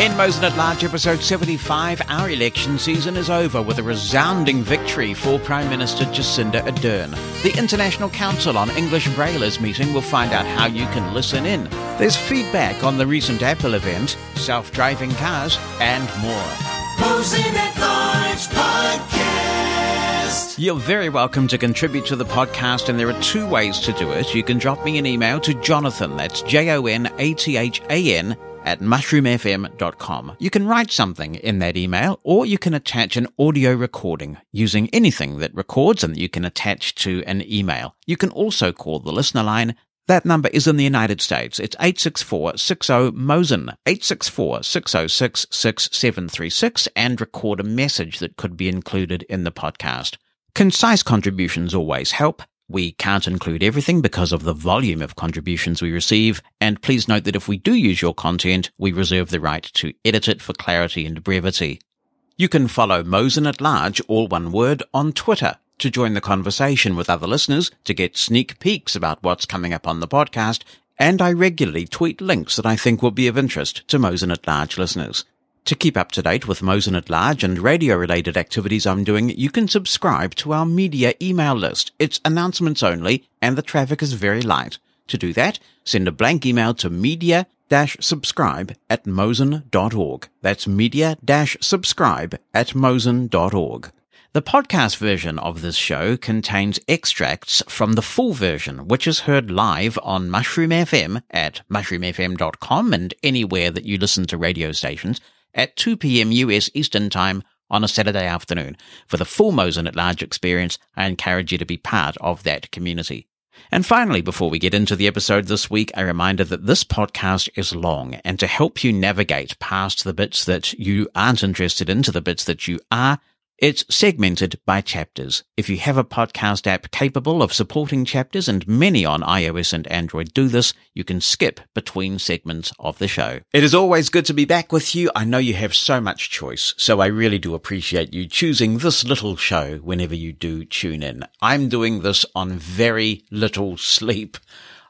In Mosen at Large, episode 75, our election season is over with a resounding victory for Prime Minister Jacinda Ardern. The International Council on English Braille meeting. We'll find out how you can listen in. There's feedback on the recent Apple event, self driving cars, and more. Mosen at Large Podcast. You're very welcome to contribute to the podcast, and there are two ways to do it. You can drop me an email to Jonathan, that's J O N A T H A N, at mushroomfm.com. You can write something in that email, or you can attach an audio recording using anything that records and that you can attach to an email. You can also call the listener line. That number is in the United States. It's 864-60-MOSEN, 864-606-6736, and record a message that could be included in the podcast. Concise contributions always help. We can't include everything because of the volume of contributions we receive, and please note that if we do use your content, we reserve the right to edit it for clarity and brevity. You can follow Mosen at Large, all one word, on Twitter to join the conversation with other listeners, to get sneak peeks about what's coming up on the podcast, and I regularly tweet links that I think will be of interest to Mosen at Large listeners. To keep up to date with Mosen at Large and radio related activities I'm doing, you can subscribe to our media email list. It's announcements only and the traffic is very light. To do that, send a blank email to media subscribe at mosen.org. That's media subscribe at mosen.org. The podcast version of this show contains extracts from the full version, which is heard live on Mushroom FM at mushroomfm.com and anywhere that you listen to radio stations at 2 p.m. US Eastern Time on a Saturday afternoon. For the full Mosen at Large experience, I encourage you to be part of that community. And finally, before we get into the episode this week, a reminder that this podcast is long and to help you navigate past the bits that you aren't interested in to the bits that you are, it's segmented by chapters. If you have a podcast app capable of supporting chapters, and many on iOS and Android do this, you can skip between segments of the show. It is always good to be back with you. I know you have so much choice, so I really do appreciate you choosing this little show whenever you do tune in. I'm doing this on very little sleep.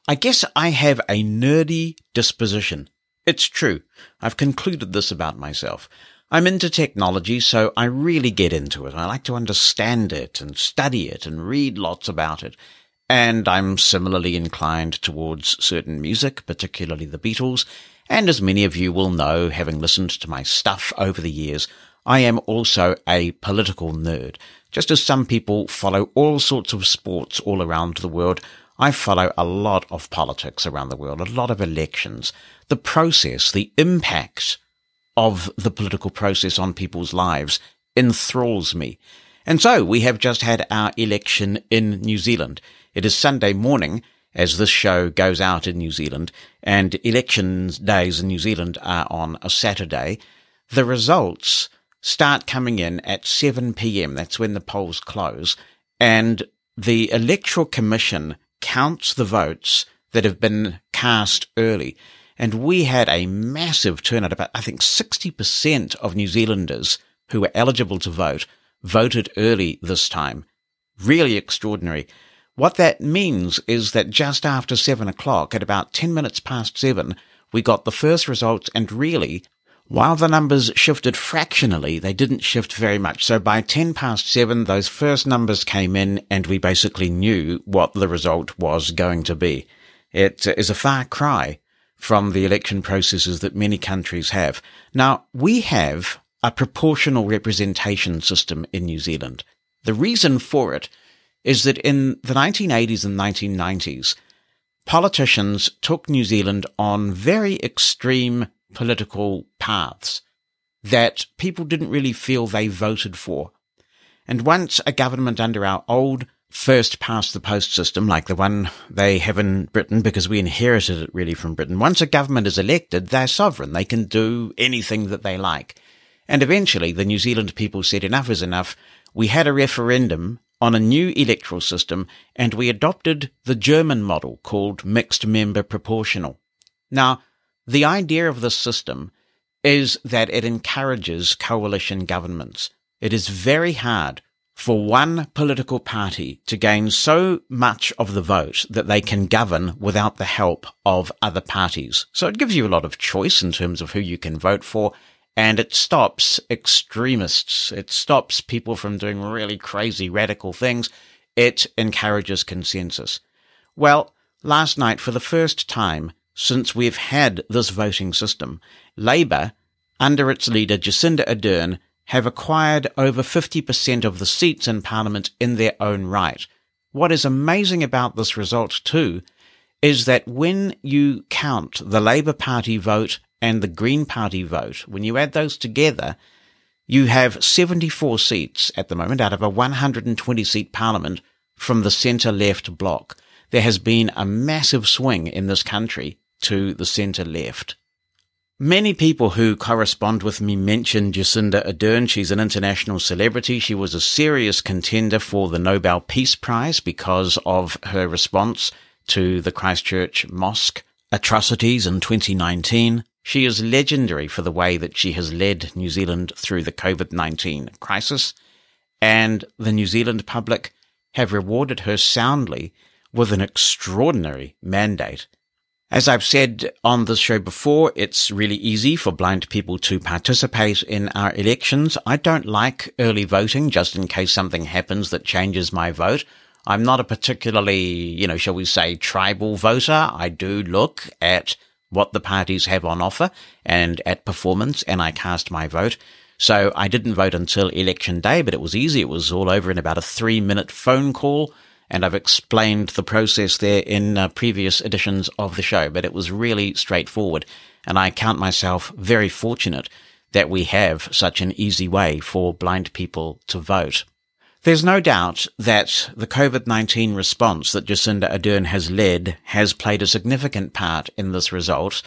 I guess I have a nerdy disposition. It's true. I've concluded this about myself. I'm into technology, so I really get into it. I like to understand it and study it and read lots about it. And I'm similarly inclined towards certain music, particularly the Beatles. And as many of you will know, having listened to my stuff over the years, I am also a political nerd. Just as some people follow all sorts of sports all around the world, I follow a lot of politics around the world, a lot of elections, the process, the impacts of the political process on people's lives enthralls me. And so we have just had our election in New Zealand. It is Sunday morning as this show goes out in New Zealand and election days in New Zealand are on a Saturday. The results start coming in at 7 p.m. That's when the polls close and the electoral commission counts the votes that have been cast early. And we had a massive turnout. About, I think 60% of New Zealanders who were eligible to vote voted early this time. Really extraordinary. What that means is that just after seven o'clock, at about 10 minutes past seven, we got the first results and really, while the numbers shifted fractionally, they didn't shift very much. So by 10 past seven, those first numbers came in and we basically knew what the result was going to be. It is a far cry from the election processes that many countries have. Now, we have a proportional representation system in New Zealand. The reason for it is that in the 1980s and 1990s, politicians took New Zealand on very extreme political paths that people didn't really feel they voted for. And once a government under our old first past the post system, like the one they have in Britain, because we inherited it really from Britain. Once a government is elected, they're sovereign. They can do anything that they like. And eventually the New Zealand people said enough is enough. We had a referendum on a new electoral system and we adopted the German model called mixed member proportional. Now, the idea of this system is that it encourages coalition governments. It is very hard for one political party to gain so much of the vote that they can govern without the help of other parties. So it gives you a lot of choice in terms of who you can vote for. And it stops extremists. It stops people from doing really crazy radical things. It encourages consensus. Well, last night, for the first time since we've had this voting system, Labour, under its leader Jacinda Ardern, have acquired over 50% of the seats in Parliament in their own right. What is amazing about this result, too, is that when you count the Labour Party vote and the Green Party vote, when you add those together, you have 74 seats at the moment out of a 120 seat Parliament from the centre left bloc. There has been a massive swing in this country to the centre left. Many people who correspond with me mentioned Jacinda Ardern. She's an international celebrity. She was a serious contender for the Nobel Peace Prize because of her response to the Christchurch mosque atrocities in 2019. She is legendary for the way that she has led New Zealand through the COVID-19 crisis, and the New Zealand public have rewarded her soundly with an extraordinary mandate as I've said on this show before, it's really easy for blind people to participate in our elections. I don't like early voting just in case something happens that changes my vote. I'm not a particularly, you know, shall we say, tribal voter. I do look at what the parties have on offer and at performance and I cast my vote. So I didn't vote until election day, but it was easy. It was all over in about a three minute phone call and I've explained the process there in uh, previous editions of the show, but it was really straightforward. And I count myself very fortunate that we have such an easy way for blind people to vote. There's no doubt that the COVID-19 response that Jacinda Ardern has led has played a significant part in this result.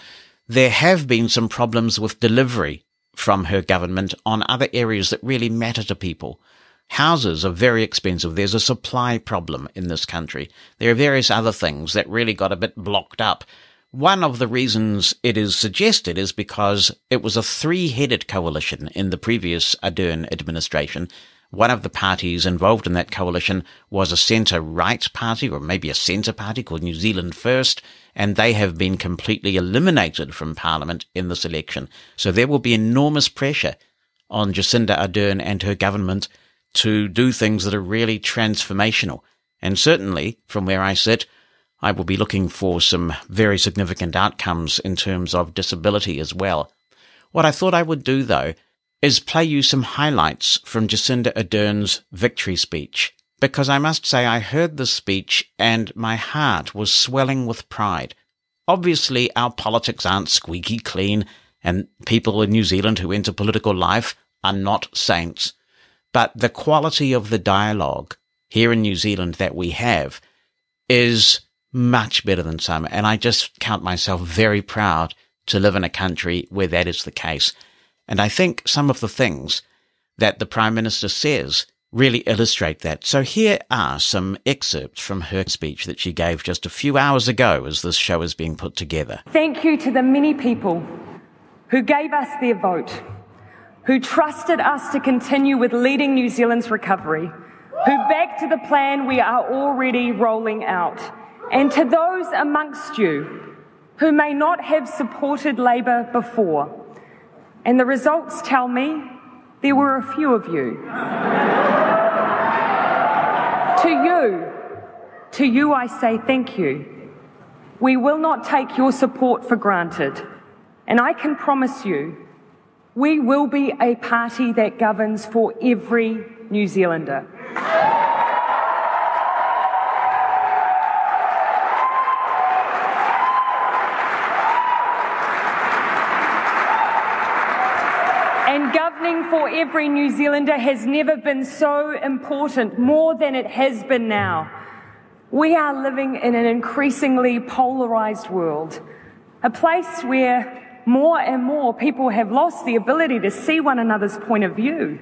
There have been some problems with delivery from her government on other areas that really matter to people. Houses are very expensive. There's a supply problem in this country. There are various other things that really got a bit blocked up. One of the reasons it is suggested is because it was a three-headed coalition in the previous Ardern administration. One of the parties involved in that coalition was a centre-right party, or maybe a centre party called New Zealand First, and they have been completely eliminated from Parliament in this election. So there will be enormous pressure on Jacinda Ardern and her government to do things that are really transformational. And certainly, from where I sit, I will be looking for some very significant outcomes in terms of disability as well. What I thought I would do, though, is play you some highlights from Jacinda Ardern's victory speech, because I must say I heard the speech and my heart was swelling with pride. Obviously, our politics aren't squeaky clean, and people in New Zealand who enter political life are not saints. But the quality of the dialogue here in New Zealand that we have is much better than some. And I just count myself very proud to live in a country where that is the case. And I think some of the things that the Prime Minister says really illustrate that. So here are some excerpts from her speech that she gave just a few hours ago as this show is being put together. Thank you to the many people who gave us their vote who trusted us to continue with leading New Zealand's recovery, who backed the plan we are already rolling out, and to those amongst you who may not have supported Labour before. And the results tell me there were a few of you. to you, to you I say thank you. We will not take your support for granted. And I can promise you we will be a party that governs for every New Zealander. And governing for every New Zealander has never been so important, more than it has been now. We are living in an increasingly polarized world, a place where more and more people have lost the ability to see one another's point of view.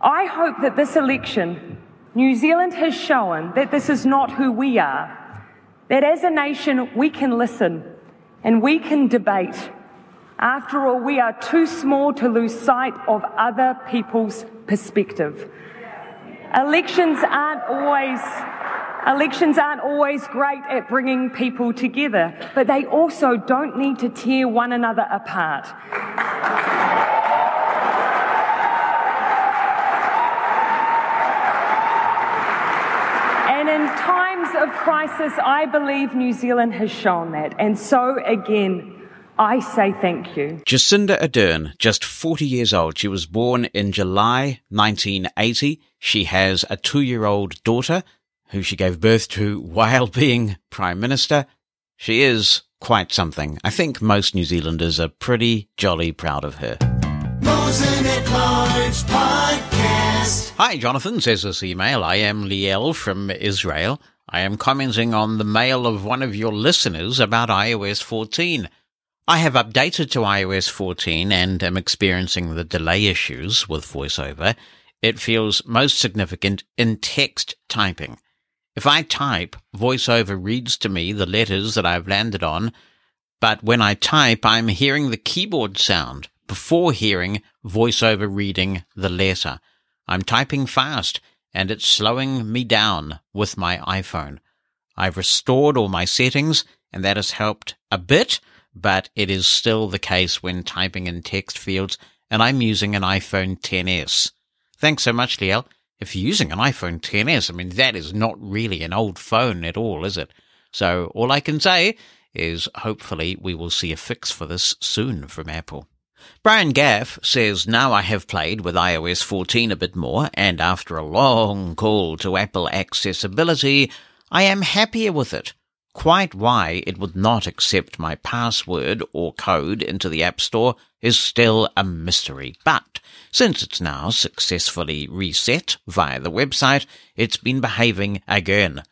I hope that this election, New Zealand has shown that this is not who we are. That as a nation, we can listen and we can debate. After all, we are too small to lose sight of other people's perspective. Elections aren't always Elections aren't always great at bringing people together, but they also don't need to tear one another apart. And in times of crisis, I believe New Zealand has shown that. And so again, I say thank you. Jacinda Ardern, just 40 years old. She was born in July 1980. She has a two year old daughter who she gave birth to while being Prime Minister. She is quite something. I think most New Zealanders are pretty jolly proud of her. Hi, Jonathan, says this email. I am Liel from Israel. I am commenting on the mail of one of your listeners about iOS 14. I have updated to iOS 14 and am experiencing the delay issues with VoiceOver. It feels most significant in text typing. If I type, VoiceOver reads to me the letters that I've landed on, but when I type, I'm hearing the keyboard sound before hearing VoiceOver reading the letter. I'm typing fast and it's slowing me down with my iPhone. I've restored all my settings and that has helped a bit, but it is still the case when typing in text fields and I'm using an iPhone 10s. Thanks so much, Liel. If you're using an iPhone 10s, I mean, that is not really an old phone at all, is it? So all I can say is hopefully we will see a fix for this soon from Apple. Brian Gaff says, Now I have played with iOS 14 a bit more, and after a long call to Apple accessibility, I am happier with it. Quite why it would not accept my password or code into the App Store is still a mystery, but since it's now successfully reset via the website, it's been behaving again.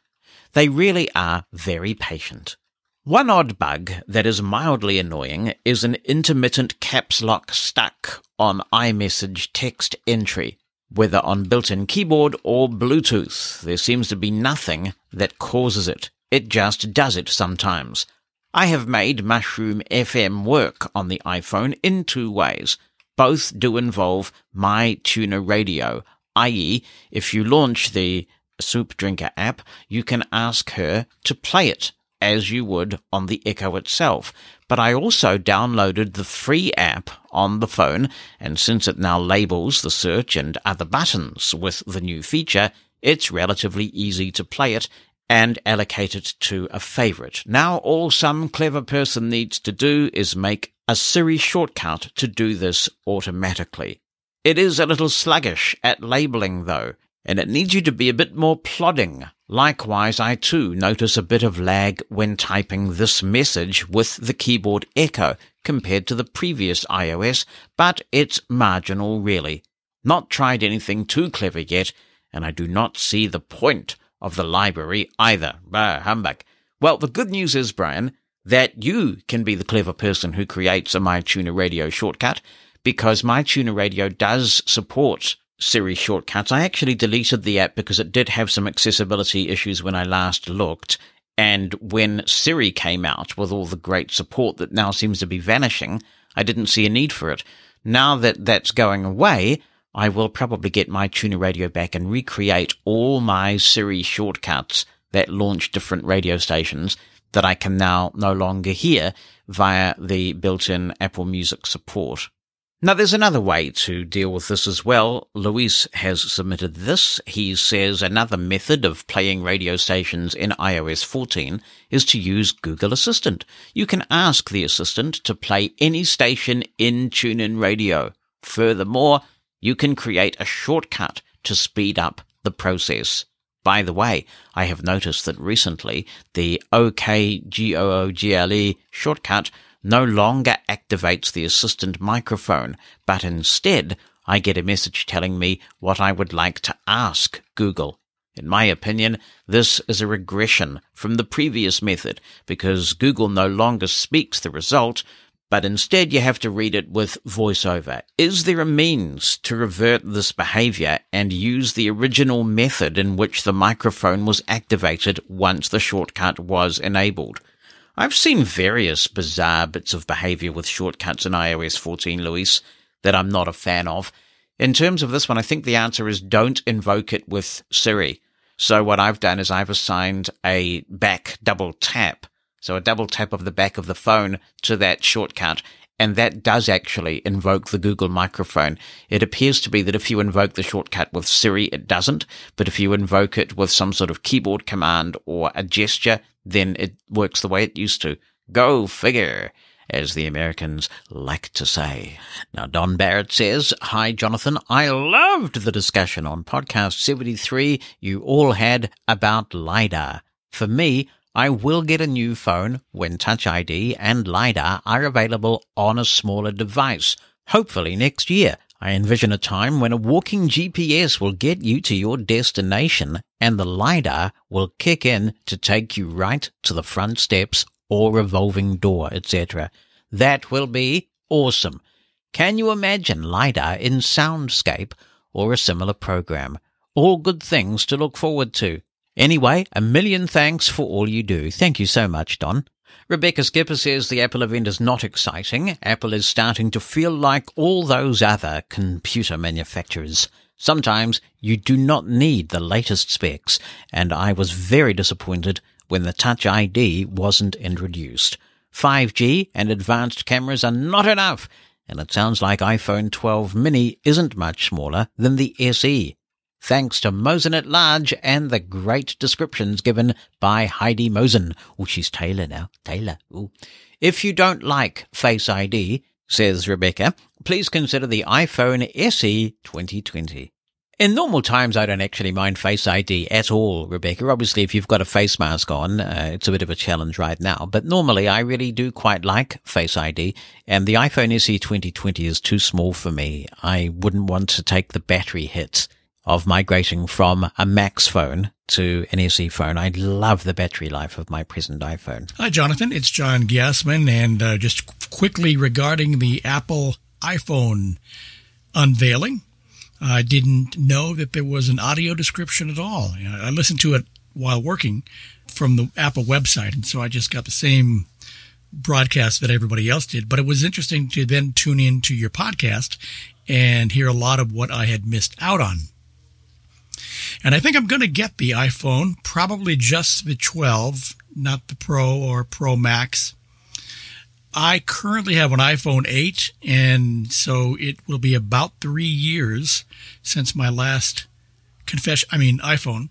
They really are very patient. One odd bug that is mildly annoying is an intermittent caps lock stuck on iMessage text entry. Whether on built-in keyboard or Bluetooth, there seems to be nothing that causes it. It just does it sometimes. I have made Mushroom FM work on the iPhone in two ways. Both do involve MyTuner Radio, i.e., if you launch the Soup Drinker app, you can ask her to play it as you would on the Echo itself. But I also downloaded the free app on the phone, and since it now labels the search and other buttons with the new feature, it's relatively easy to play it and allocate it to a favorite. Now all some clever person needs to do is make a Siri shortcut to do this automatically. It is a little sluggish at labeling though, and it needs you to be a bit more plodding. Likewise, I too notice a bit of lag when typing this message with the keyboard echo compared to the previous iOS, but it's marginal really. Not tried anything too clever yet, and I do not see the point of the library either. Bah, humbug. Well, the good news is, Brian, that you can be the clever person who creates a MyTuner Radio shortcut because MyTuner Radio does support Siri shortcuts. I actually deleted the app because it did have some accessibility issues when I last looked. And when Siri came out with all the great support that now seems to be vanishing, I didn't see a need for it. Now that that's going away, I will probably get MyTuner Radio back and recreate all my Siri shortcuts that launch different radio stations that I can now no longer hear via the built-in Apple Music support. Now there's another way to deal with this as well. Luis has submitted this. He says another method of playing radio stations in iOS 14 is to use Google Assistant. You can ask the assistant to play any station in TuneIn Radio. Furthermore, you can create a shortcut to speed up the process. By the way, I have noticed that recently the OKGOOGLE shortcut no longer activates the assistant microphone, but instead I get a message telling me what I would like to ask Google. In my opinion, this is a regression from the previous method because Google no longer speaks the result, but instead you have to read it with voiceover. Is there a means to revert this behavior and use the original method in which the microphone was activated once the shortcut was enabled? I've seen various bizarre bits of behavior with shortcuts in iOS 14, Luis, that I'm not a fan of. In terms of this one, I think the answer is don't invoke it with Siri. So what I've done is I've assigned a back double tap. So a double tap of the back of the phone to that shortcut. And that does actually invoke the Google microphone. It appears to be that if you invoke the shortcut with Siri, it doesn't. But if you invoke it with some sort of keyboard command or a gesture, then it works the way it used to. Go figure as the Americans like to say. Now, Don Barrett says, Hi, Jonathan. I loved the discussion on podcast 73 you all had about LiDAR. For me, I will get a new phone when Touch ID and LiDAR are available on a smaller device, hopefully next year. I envision a time when a walking GPS will get you to your destination and the LiDAR will kick in to take you right to the front steps or revolving door, etc. That will be awesome. Can you imagine LiDAR in Soundscape or a similar program? All good things to look forward to. Anyway, a million thanks for all you do. Thank you so much, Don. Rebecca Skipper says the Apple event is not exciting. Apple is starting to feel like all those other computer manufacturers. Sometimes you do not need the latest specs, and I was very disappointed when the Touch ID wasn't introduced. 5G and advanced cameras are not enough, and it sounds like iPhone 12 mini isn't much smaller than the SE. Thanks to Mosen at Large and the great descriptions given by Heidi Mosen. Oh, she's Taylor now. Taylor. Ooh. If you don't like Face ID, says Rebecca, please consider the iPhone SE 2020. In normal times, I don't actually mind Face ID at all, Rebecca. Obviously, if you've got a face mask on, uh, it's a bit of a challenge right now. But normally, I really do quite like Face ID. And the iPhone SE 2020 is too small for me. I wouldn't want to take the battery hit of migrating from a Max phone to an SE phone. I love the battery life of my present iPhone. Hi, Jonathan. It's John Gassman. And uh, just quickly regarding the Apple iPhone unveiling. I didn't know that there was an audio description at all. I listened to it while working from the Apple website, and so I just got the same broadcast that everybody else did. But it was interesting to then tune in to your podcast and hear a lot of what I had missed out on. And I think I'm going to get the iPhone, probably just the 12, not the Pro or Pro Max. I currently have an iPhone 8, and so it will be about three years since my last confession. I mean, iPhone.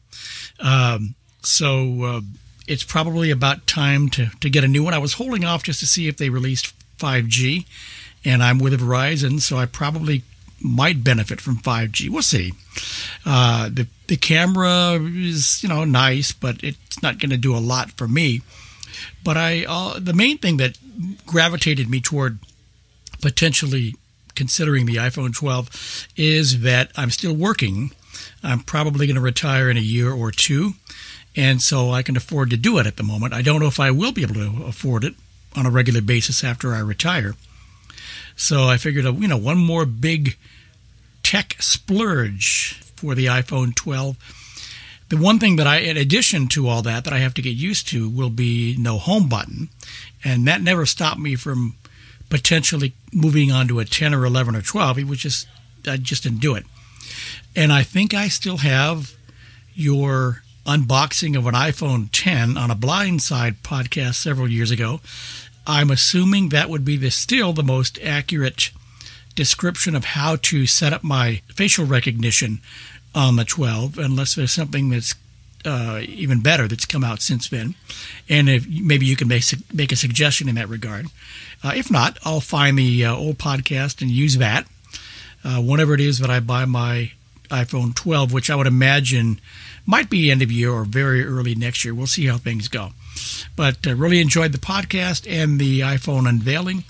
Um, so uh, it's probably about time to, to get a new one. I was holding off just to see if they released 5G, and I'm with Verizon, so I probably might benefit from 5G. We'll see. Uh, the the camera is you know nice, but it's not going to do a lot for me. But I, uh, the main thing that gravitated me toward potentially considering the iPhone 12 is that I'm still working. I'm probably going to retire in a year or two. And so I can afford to do it at the moment. I don't know if I will be able to afford it on a regular basis after I retire. So I figured, uh, you know, one more big tech splurge for the iPhone 12 the one thing that I, in addition to all that, that I have to get used to will be no home button. And that never stopped me from potentially moving on to a 10 or 11 or 12. It was just, I just didn't do it. And I think I still have your unboxing of an iPhone 10 on a Blindside podcast several years ago. I'm assuming that would be the still the most accurate description of how to set up my facial recognition on the 12, unless there's something that's uh, even better that's come out since then. And if maybe you can make, make a suggestion in that regard. Uh, if not, I'll find the uh, old podcast and use that uh, whenever it is that I buy my iPhone 12, which I would imagine might be end of year or very early next year. We'll see how things go. But uh, really enjoyed the podcast and the iPhone unveiling.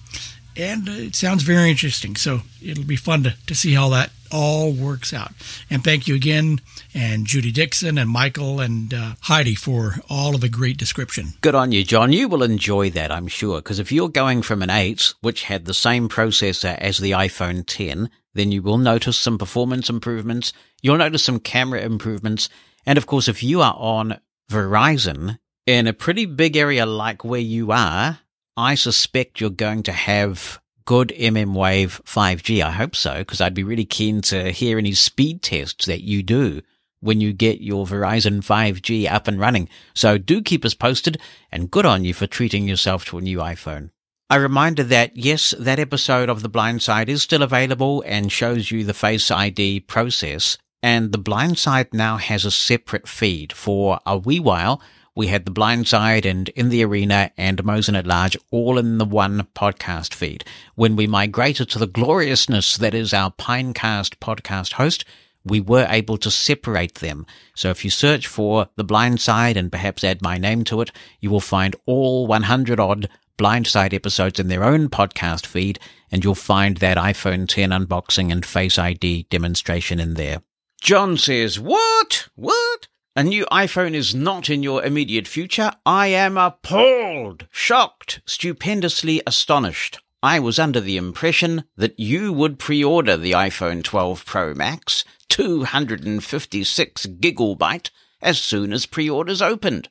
And uh, it sounds very interesting. So it'll be fun to, to see how that all works out. And thank you again, and Judy Dixon and Michael and uh, Heidi for all of the great description. Good on you, John. You will enjoy that, I'm sure, because if you're going from an 8, which had the same processor as the iPhone 10, then you will notice some performance improvements. You'll notice some camera improvements. And of course, if you are on Verizon in a pretty big area like where you are, I suspect you're going to have good mmWave 5G. I hope so, because I'd be really keen to hear any speed tests that you do when you get your Verizon 5G up and running. So do keep us posted and good on you for treating yourself to a new iPhone. A reminder that yes, that episode of The Blind Side is still available and shows you the Face ID process. And The Blind Side now has a separate feed for a wee while. We had The Blind Side and In the Arena and Mosen at Large all in the one podcast feed. When we migrated to the gloriousness that is our Pinecast podcast host, we were able to separate them. So if you search for The Blind Side and perhaps add my name to it, you will find all 100 odd Blind Side episodes in their own podcast feed, and you'll find that iPhone 10 unboxing and Face ID demonstration in there. John says, What? What? A new iPhone is not in your immediate future. I am appalled, shocked, stupendously astonished. I was under the impression that you would pre-order the iPhone 12 Pro Max, 256 gigabyte, as soon as pre-orders opened.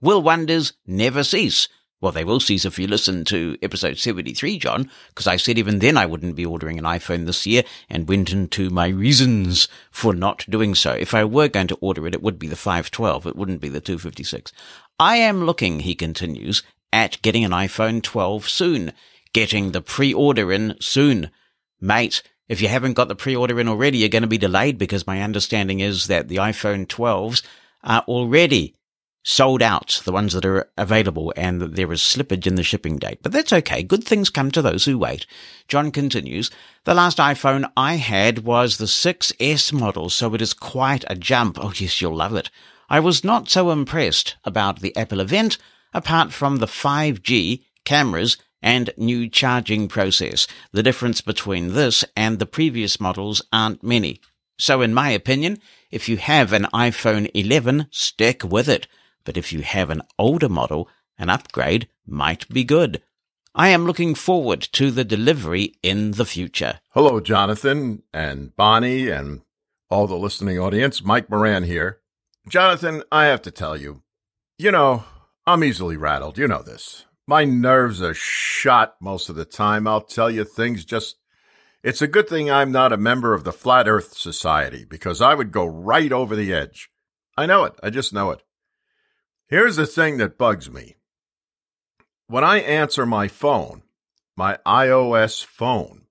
Will wonders never cease? Well, they will cease if you listen to episode 73, John, because I said even then I wouldn't be ordering an iPhone this year and went into my reasons for not doing so. If I were going to order it, it would be the 512. It wouldn't be the 256. I am looking, he continues, at getting an iPhone 12 soon, getting the pre-order in soon. Mate, if you haven't got the pre-order in already, you're going to be delayed because my understanding is that the iPhone 12s are already sold out, the ones that are available, and that there is slippage in the shipping date. But that's okay. Good things come to those who wait. John continues, the last iPhone I had was the 6S model, so it is quite a jump. Oh yes, you'll love it. I was not so impressed about the Apple event, apart from the 5G cameras and new charging process. The difference between this and the previous models aren't many. So in my opinion, if you have an iPhone 11, stick with it but if you have an older model, an upgrade might be good. I am looking forward to the delivery in the future. Hello, Jonathan and Bonnie and all the listening audience. Mike Moran here. Jonathan, I have to tell you, you know, I'm easily rattled. You know this. My nerves are shot most of the time. I'll tell you things just. It's a good thing I'm not a member of the Flat Earth Society because I would go right over the edge. I know it. I just know it. Here's the thing that bugs me. When I answer my phone, my iOS phone,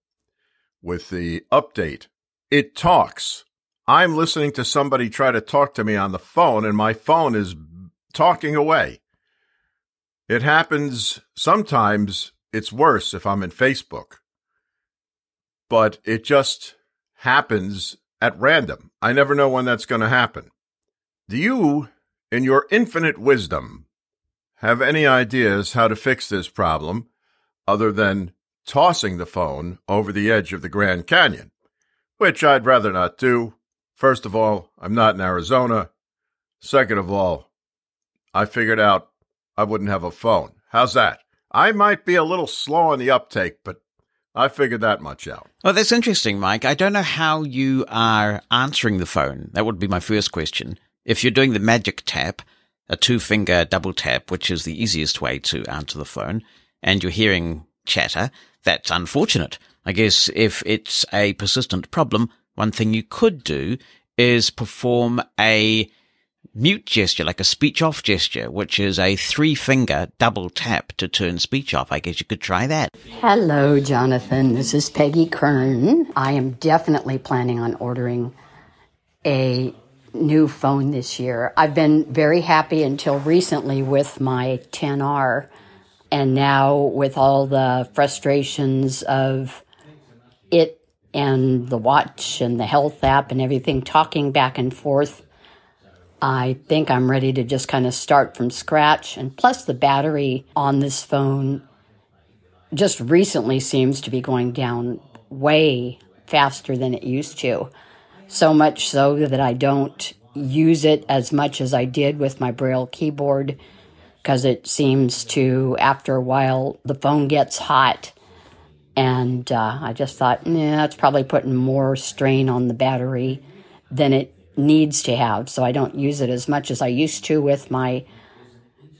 with the update, it talks. I'm listening to somebody try to talk to me on the phone, and my phone is talking away. It happens sometimes, it's worse if I'm in Facebook, but it just happens at random. I never know when that's going to happen. Do you in your infinite wisdom, have any ideas how to fix this problem other than tossing the phone over the edge of the Grand Canyon, which I'd rather not do. First of all, I'm not in Arizona. Second of all, I figured out I wouldn't have a phone. How's that? I might be a little slow on the uptake, but I figured that much out. Well, that's interesting, Mike. I don't know how you are answering the phone. That would be my first question. If you're doing the magic tap, a two finger double tap, which is the easiest way to answer the phone, and you're hearing chatter, that's unfortunate. I guess if it's a persistent problem, one thing you could do is perform a mute gesture, like a speech off gesture, which is a three finger double tap to turn speech off. I guess you could try that. Hello, Jonathan. This is Peggy Kern. I am definitely planning on ordering a new phone this year. I've been very happy until recently with my 10R, and now with all the frustrations of it and the watch and the health app and everything talking back and forth. I think I'm ready to just kind of start from scratch. And plus, the battery on this phone just recently seems to be going down way faster than it used to so much so that I don't use it as much as I did with my Braille keyboard because it seems to, after a while, the phone gets hot. And uh, I just thought, nah, that's probably putting more strain on the battery than it needs to have. So I don't use it as much as I used to with my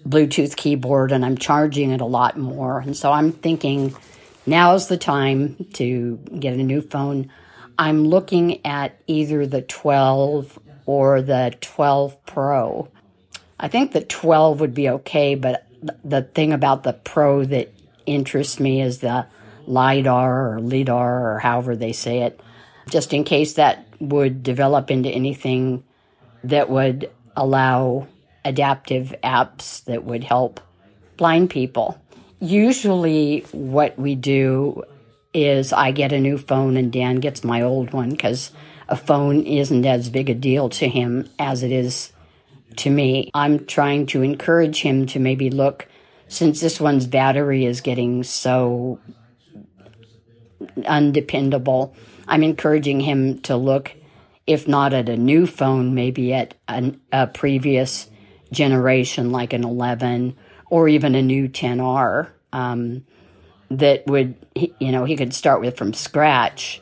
Bluetooth keyboard, and I'm charging it a lot more. And so I'm thinking now's the time to get a new phone. I'm looking at either the 12 or the 12 Pro. I think the 12 would be okay, but the thing about the Pro that interests me is the LiDAR or LIDAR or however they say it, just in case that would develop into anything that would allow adaptive apps that would help blind people. Usually, what we do is I get a new phone and Dan gets my old one because a phone isn't as big a deal to him as it is to me. I'm trying to encourage him to maybe look, since this one's battery is getting so undependable, I'm encouraging him to look, if not at a new phone, maybe at an, a previous generation like an 11 or even a new 10R um, that would, you know, he could start with from scratch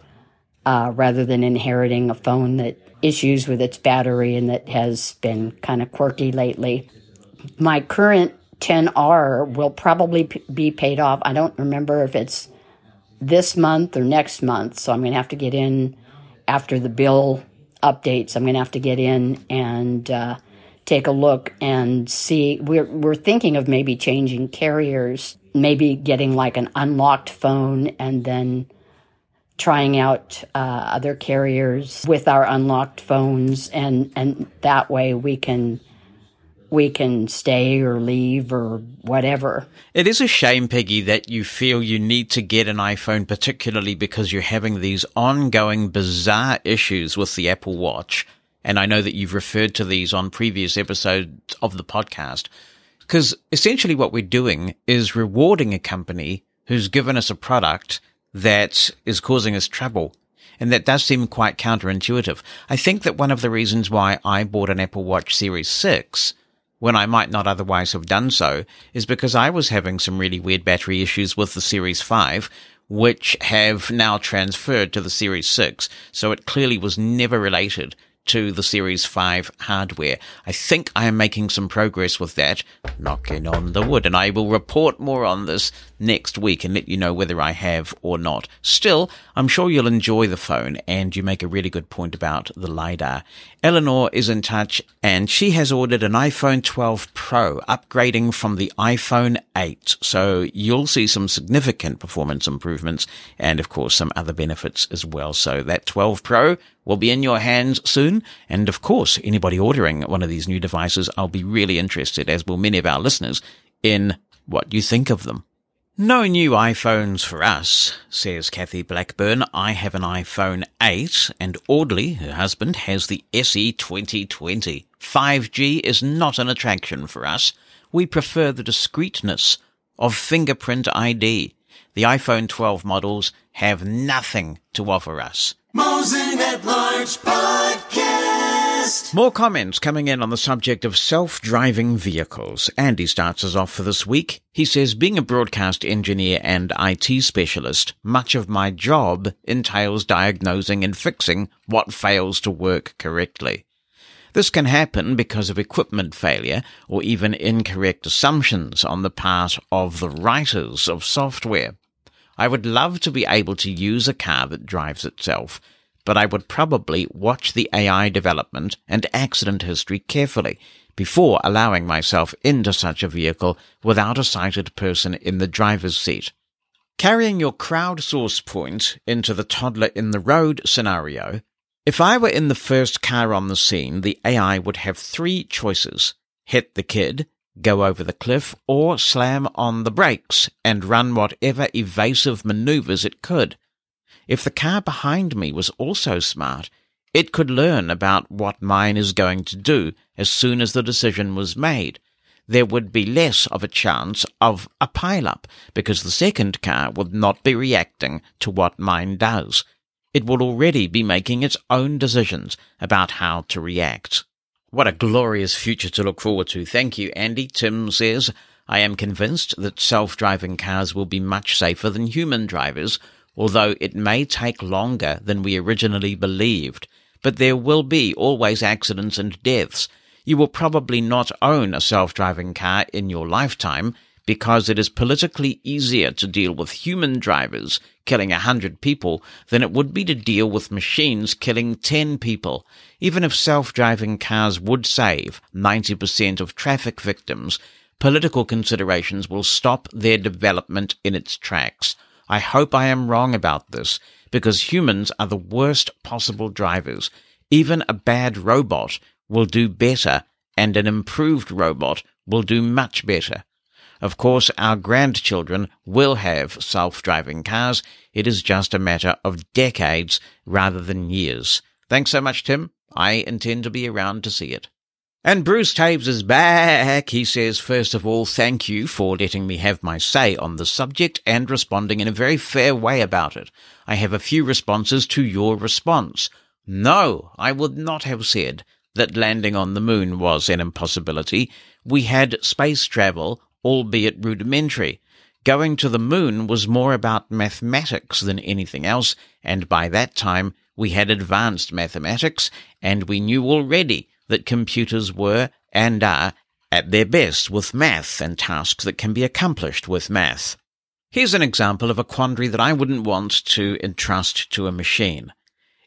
uh, rather than inheriting a phone that issues with its battery and that has been kind of quirky lately. My current 10R will probably p- be paid off. I don't remember if it's this month or next month, so I'm going to have to get in after the bill updates. I'm going to have to get in and uh, take a look and see. We're we're thinking of maybe changing carriers, maybe getting like an unlocked phone, and then trying out uh, other carriers with our unlocked phones, and and that way we can we can stay or leave or whatever. It is a shame, Peggy, that you feel you need to get an iPhone, particularly because you're having these ongoing bizarre issues with the Apple Watch and I know that you've referred to these on previous episodes of the podcast. Because essentially what we're doing is rewarding a company who's given us a product that is causing us trouble. And that does seem quite counterintuitive. I think that one of the reasons why I bought an Apple Watch Series 6 when I might not otherwise have done so is because I was having some really weird battery issues with the Series 5, which have now transferred to the Series 6. So it clearly was never related to the Series 5 hardware. I think I am making some progress with that, knocking on the wood, and I will report more on this next week and let you know whether I have or not. Still, I'm sure you'll enjoy the phone, and you make a really good point about the LiDAR. Eleanor is in touch, and she has ordered an iPhone 12 Pro, upgrading from the iPhone 8. So you'll see some significant performance improvements, and of course some other benefits as well. So that 12 Pro will be in your hands soon. And of course, anybody ordering one of these new devices, I'll be really interested, as will many of our listeners, in what you think of them. No new iPhones for us, says Kathy Blackburn. I have an iPhone 8 and Audley, her husband, has the SE 2020. 5G is not an attraction for us. We prefer the discreetness of fingerprint ID. The iPhone 12 models have nothing to offer us. Mosen at Podcast. More comments coming in on the subject of self-driving vehicles. Andy starts us off for this week. He says, being a broadcast engineer and IT specialist, much of my job entails diagnosing and fixing what fails to work correctly. This can happen because of equipment failure or even incorrect assumptions on the part of the writers of software. I would love to be able to use a car that drives itself, but I would probably watch the AI development and accident history carefully before allowing myself into such a vehicle without a sighted person in the driver's seat. Carrying your crowdsource point into the toddler in the road scenario, if I were in the first car on the scene, the AI would have three choices. Hit the kid, go over the cliff, or slam on the brakes and run whatever evasive maneuvers it could. If the car behind me was also smart, it could learn about what mine is going to do as soon as the decision was made. There would be less of a chance of a pileup because the second car would not be reacting to what mine does. It would already be making its own decisions about how to react. What a glorious future to look forward to. Thank you, Andy. Tim says, I am convinced that self-driving cars will be much safer than human drivers, although it may take longer than we originally believed. But there will be always accidents and deaths. You will probably not own a self-driving car in your lifetime, because it is politically easier to deal with human drivers killing a hundred people than it would be to deal with machines killing ten people. Even if self-driving cars would save 90% of traffic victims, political considerations will stop their development in its tracks. I hope I am wrong about this, because humans are the worst possible drivers. Even a bad robot will do better, and an improved robot will do much better. Of course, our grandchildren will have self-driving cars. It is just a matter of decades rather than years. Thanks so much, Tim. I intend to be around to see it. And Bruce Taves is back. He says, first of all, thank you for letting me have my say on the subject and responding in a very fair way about it. I have a few responses to your response. No, I would not have said that landing on the moon was an impossibility. We had space travel, albeit rudimentary. Going to the moon was more about mathematics than anything else, and by that time we had advanced mathematics, and we knew already that computers were and are at their best with math and tasks that can be accomplished with math. Here's an example of a quandary that I wouldn't want to entrust to a machine.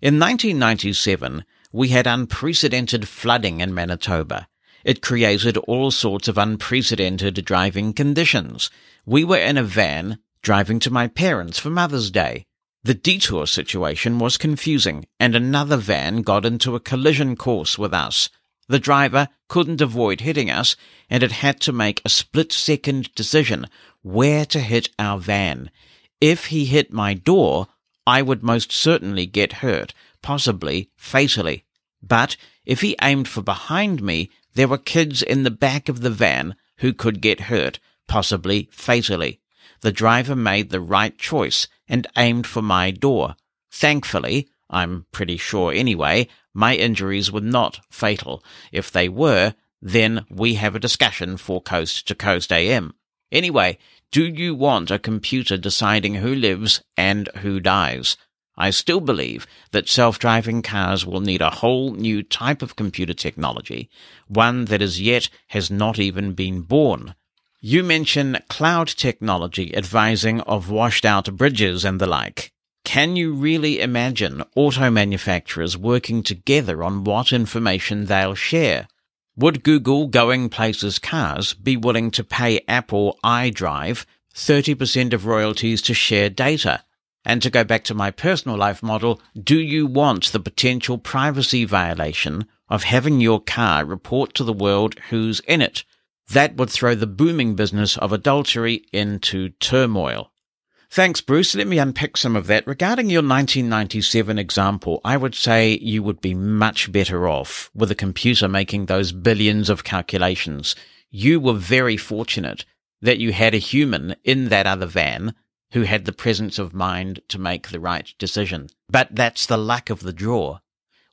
In 1997, we had unprecedented flooding in Manitoba. It created all sorts of unprecedented driving conditions. We were in a van driving to my parents for Mother's Day. The detour situation was confusing, and another van got into a collision course with us. The driver couldn't avoid hitting us, and it had to make a split-second decision where to hit our van. If he hit my door, I would most certainly get hurt, possibly fatally. But if he aimed for behind me, there were kids in the back of the van who could get hurt, possibly fatally. The driver made the right choice and aimed for my door. Thankfully, I'm pretty sure anyway, my injuries were not fatal. If they were, then we have a discussion for Coast to Coast AM. Anyway, do you want a computer deciding who lives and who dies? I still believe that self-driving cars will need a whole new type of computer technology, one that as yet has not even been born. You mention cloud technology advising of washed out bridges and the like. Can you really imagine auto manufacturers working together on what information they'll share? Would Google Going Places Cars be willing to pay Apple iDrive 30% of royalties to share data? And to go back to my personal life model, do you want the potential privacy violation of having your car report to the world who's in it? That would throw the booming business of adultery into turmoil. Thanks, Bruce. Let me unpick some of that. Regarding your 1997 example, I would say you would be much better off with a computer making those billions of calculations. You were very fortunate that you had a human in that other van who had the presence of mind to make the right decision. But that's the luck of the draw.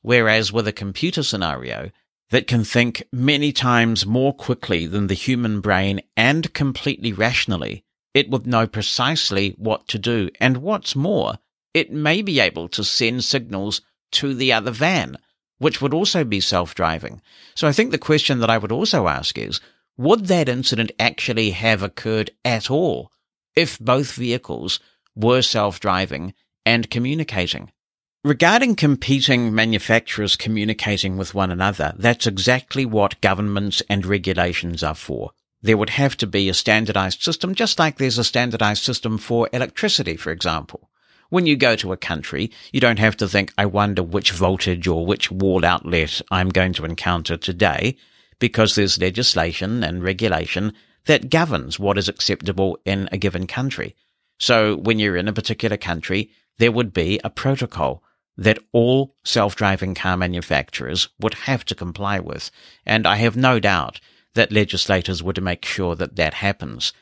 Whereas with a computer scenario, that can think many times more quickly than the human brain and completely rationally, it would know precisely what to do. And what's more, it may be able to send signals to the other van, which would also be self-driving. So I think the question that I would also ask is, would that incident actually have occurred at all if both vehicles were self-driving and communicating? Regarding competing manufacturers communicating with one another, that's exactly what governments and regulations are for. There would have to be a standardized system, just like there's a standardized system for electricity, for example. When you go to a country, you don't have to think, I wonder which voltage or which wall outlet I'm going to encounter today, because there's legislation and regulation that governs what is acceptable in a given country. So when you're in a particular country, there would be a protocol that all self-driving car manufacturers would have to comply with. And I have no doubt that legislators would make sure that that happens.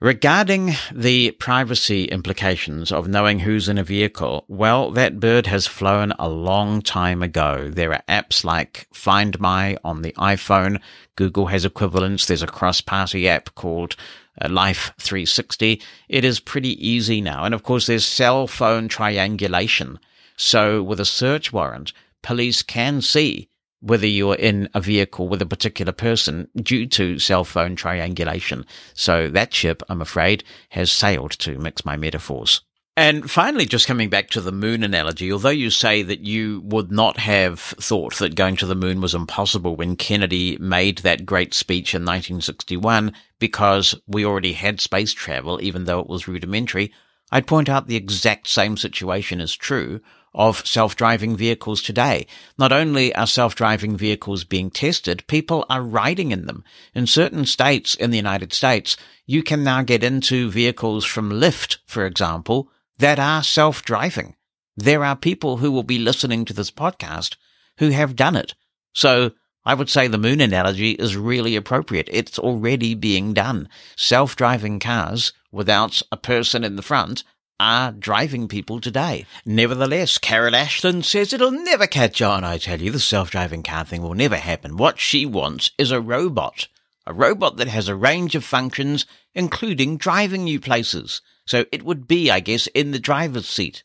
Regarding the privacy implications of knowing who's in a vehicle, well, that bird has flown a long time ago. There are apps like Find My on the iPhone. Google has equivalents. There's a cross-party app called uh, Life 360. It is pretty easy now. And of course, there's cell phone triangulation so with a search warrant, police can see whether you're in a vehicle with a particular person due to cell phone triangulation. So that ship, I'm afraid, has sailed to mix my metaphors. And finally, just coming back to the moon analogy, although you say that you would not have thought that going to the moon was impossible when Kennedy made that great speech in 1961 because we already had space travel, even though it was rudimentary, I'd point out the exact same situation is true of self-driving vehicles today. Not only are self-driving vehicles being tested, people are riding in them. In certain states in the United States, you can now get into vehicles from Lyft, for example, that are self-driving. There are people who will be listening to this podcast who have done it. So I would say the moon analogy is really appropriate. It's already being done. Self-driving cars without a person in the front are driving people today. Nevertheless, Carol Ashton says it'll never catch on, I tell you. The self-driving car thing will never happen. What she wants is a robot. A robot that has a range of functions, including driving you places. So it would be, I guess, in the driver's seat.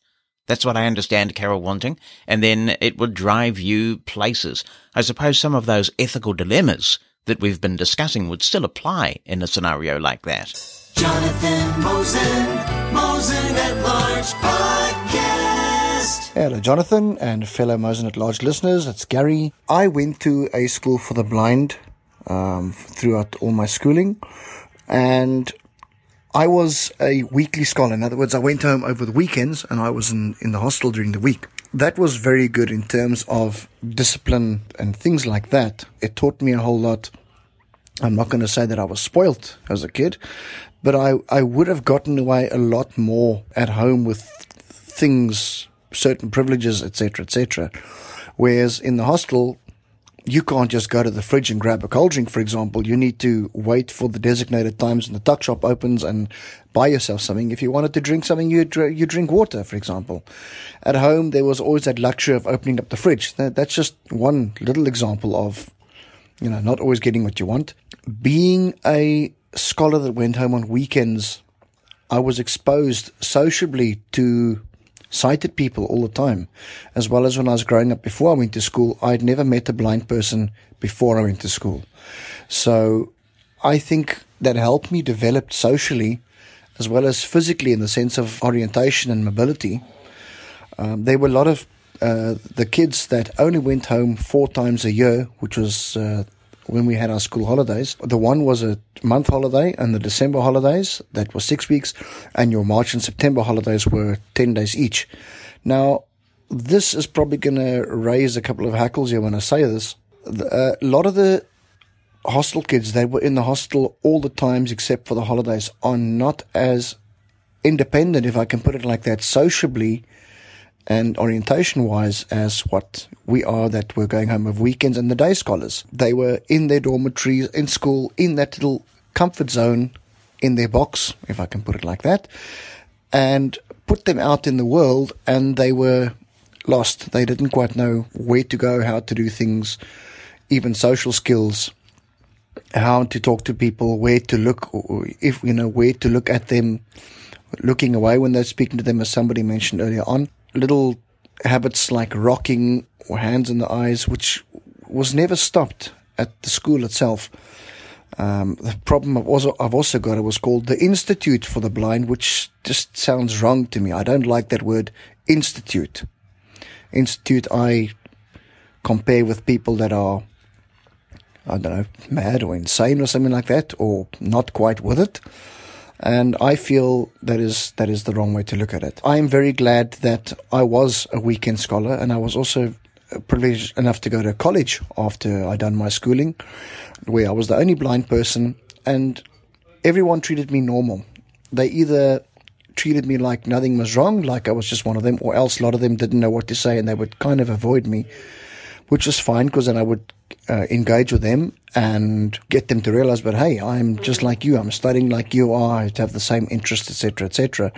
That's what I understand Carol wanting. And then it would drive you places. I suppose some of those ethical dilemmas that we've been discussing would still apply in a scenario like that. Jonathan Mosen at Large Podcast. Hello, Jonathan and fellow Mosen at Large listeners. It's Gary. I went to a school for the blind um, throughout all my schooling, and I was a weekly scholar. In other words, I went home over the weekends and I was in, in the hostel during the week. That was very good in terms of discipline and things like that. It taught me a whole lot. I'm not going to say that I was spoilt as a kid, but I, I would have gotten away a lot more at home with things, certain privileges, etc., etc. Whereas in the hostel, you can't just go to the fridge and grab a cold drink, for example. You need to wait for the designated times when the tuck shop opens and buy yourself something. If you wanted to drink something, you you drink water, for example. At home, there was always that luxury of opening up the fridge. That, that's just one little example of, you know, not always getting what you want. Being a scholar that went home on weekends, I was exposed sociably to sighted people all the time, as well as when I was growing up before I went to school. I'd never met a blind person before I went to school. So I think that helped me develop socially as well as physically in the sense of orientation and mobility. Um, there were a lot of uh, the kids that only went home four times a year, which was uh, when we had our school holidays. The one was a month holiday and the December holidays, that was six weeks, and your March and September holidays were 10 days each. Now, this is probably going to raise a couple of hackles here when I say this. Uh, a lot of the hostel kids, they were in the hostel all the times except for the holidays, are not as independent, if I can put it like that, sociably and orientation wise as what we are that were going home of weekends and the day scholars. They were in their dormitories, in school, in that little comfort zone, in their box, if I can put it like that, and put them out in the world and they were lost. They didn't quite know where to go, how to do things, even social skills, how to talk to people, where to look, if you know, where to look at them, looking away when they're speaking to them, as somebody mentioned earlier on little habits like rocking or hands in the eyes, which was never stopped at the school itself. Um, the problem I've also, I've also got it was called the Institute for the Blind, which just sounds wrong to me. I don't like that word institute. Institute I compare with people that are, I don't know, mad or insane or something like that, or not quite with it. And I feel that is that is the wrong way to look at it. I am very glad that I was a weekend scholar, and I was also privileged enough to go to college after I done my schooling, where I was the only blind person, and everyone treated me normal. They either treated me like nothing was wrong, like I was just one of them, or else a lot of them didn't know what to say and they would kind of avoid me, which was fine because then I would uh, engage with them and get them to realize, but hey, I'm just like you. I'm studying like you are. I have the same interests, etc., etc.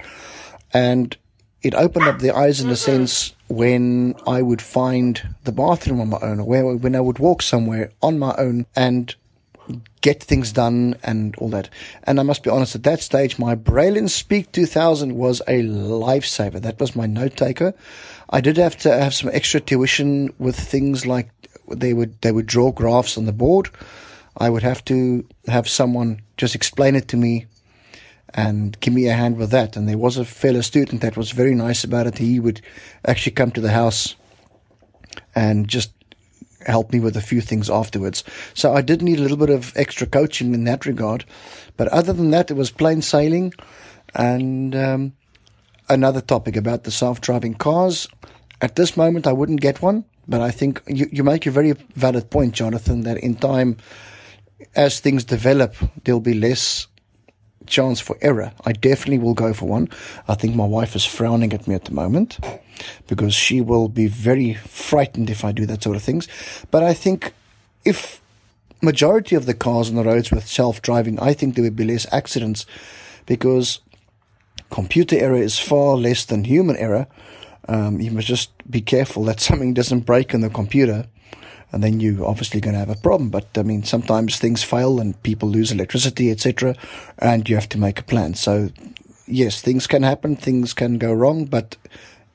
And it opened up their eyes in a sense when I would find the bathroom on my own, or where, when I would walk somewhere on my own and get things done and all that. And I must be honest, at that stage, my Braille Speak 2000 was a lifesaver. That was my note taker. I did have to have some extra tuition with things like they would they would draw graphs on the board. I would have to have someone just explain it to me and give me a hand with that. And there was a fellow student that was very nice about it. He would actually come to the house and just help me with a few things afterwards. So I did need a little bit of extra coaching in that regard. But other than that, it was plain sailing. And um, another topic about the self driving cars. At this moment, I wouldn't get one. But I think you, you make a very valid point, Jonathan, that in time, as things develop, there'll be less chance for error. I definitely will go for one. I think my wife is frowning at me at the moment because she will be very frightened if I do that sort of things. But I think if majority of the cars on the roads with self-driving, I think there would be less accidents because computer error is far less than human error. Um, you must just be careful that something doesn't break in the computer and then you're obviously going to have a problem. But I mean, sometimes things fail and people lose electricity, etc., and you have to make a plan. So, yes, things can happen, things can go wrong, but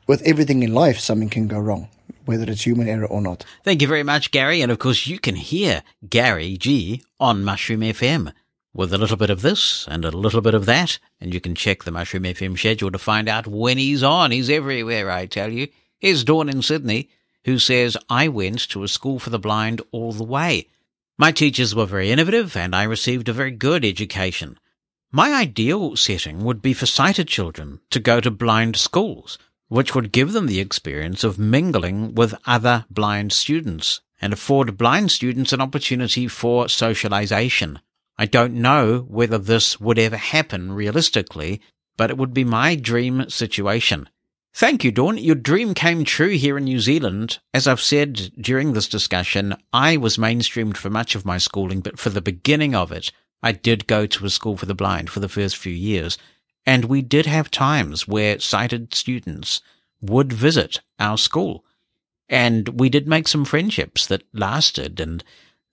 with everything in life, something can go wrong, whether it's human error or not. Thank you very much, Gary. And of course, you can hear Gary G on Mushroom FM with a little bit of this and a little bit of that. And you can check the Mushroom FM schedule to find out when he's on. He's everywhere, I tell you. Here's Dawn in Sydney who says, I went to a school for the blind all the way. My teachers were very innovative and I received a very good education. My ideal setting would be for sighted children to go to blind schools, which would give them the experience of mingling with other blind students and afford blind students an opportunity for socialization. I don't know whether this would ever happen realistically, but it would be my dream situation. Thank you, Dawn. Your dream came true here in New Zealand. As I've said during this discussion, I was mainstreamed for much of my schooling, but for the beginning of it, I did go to a school for the blind for the first few years. And we did have times where sighted students would visit our school. And we did make some friendships that lasted and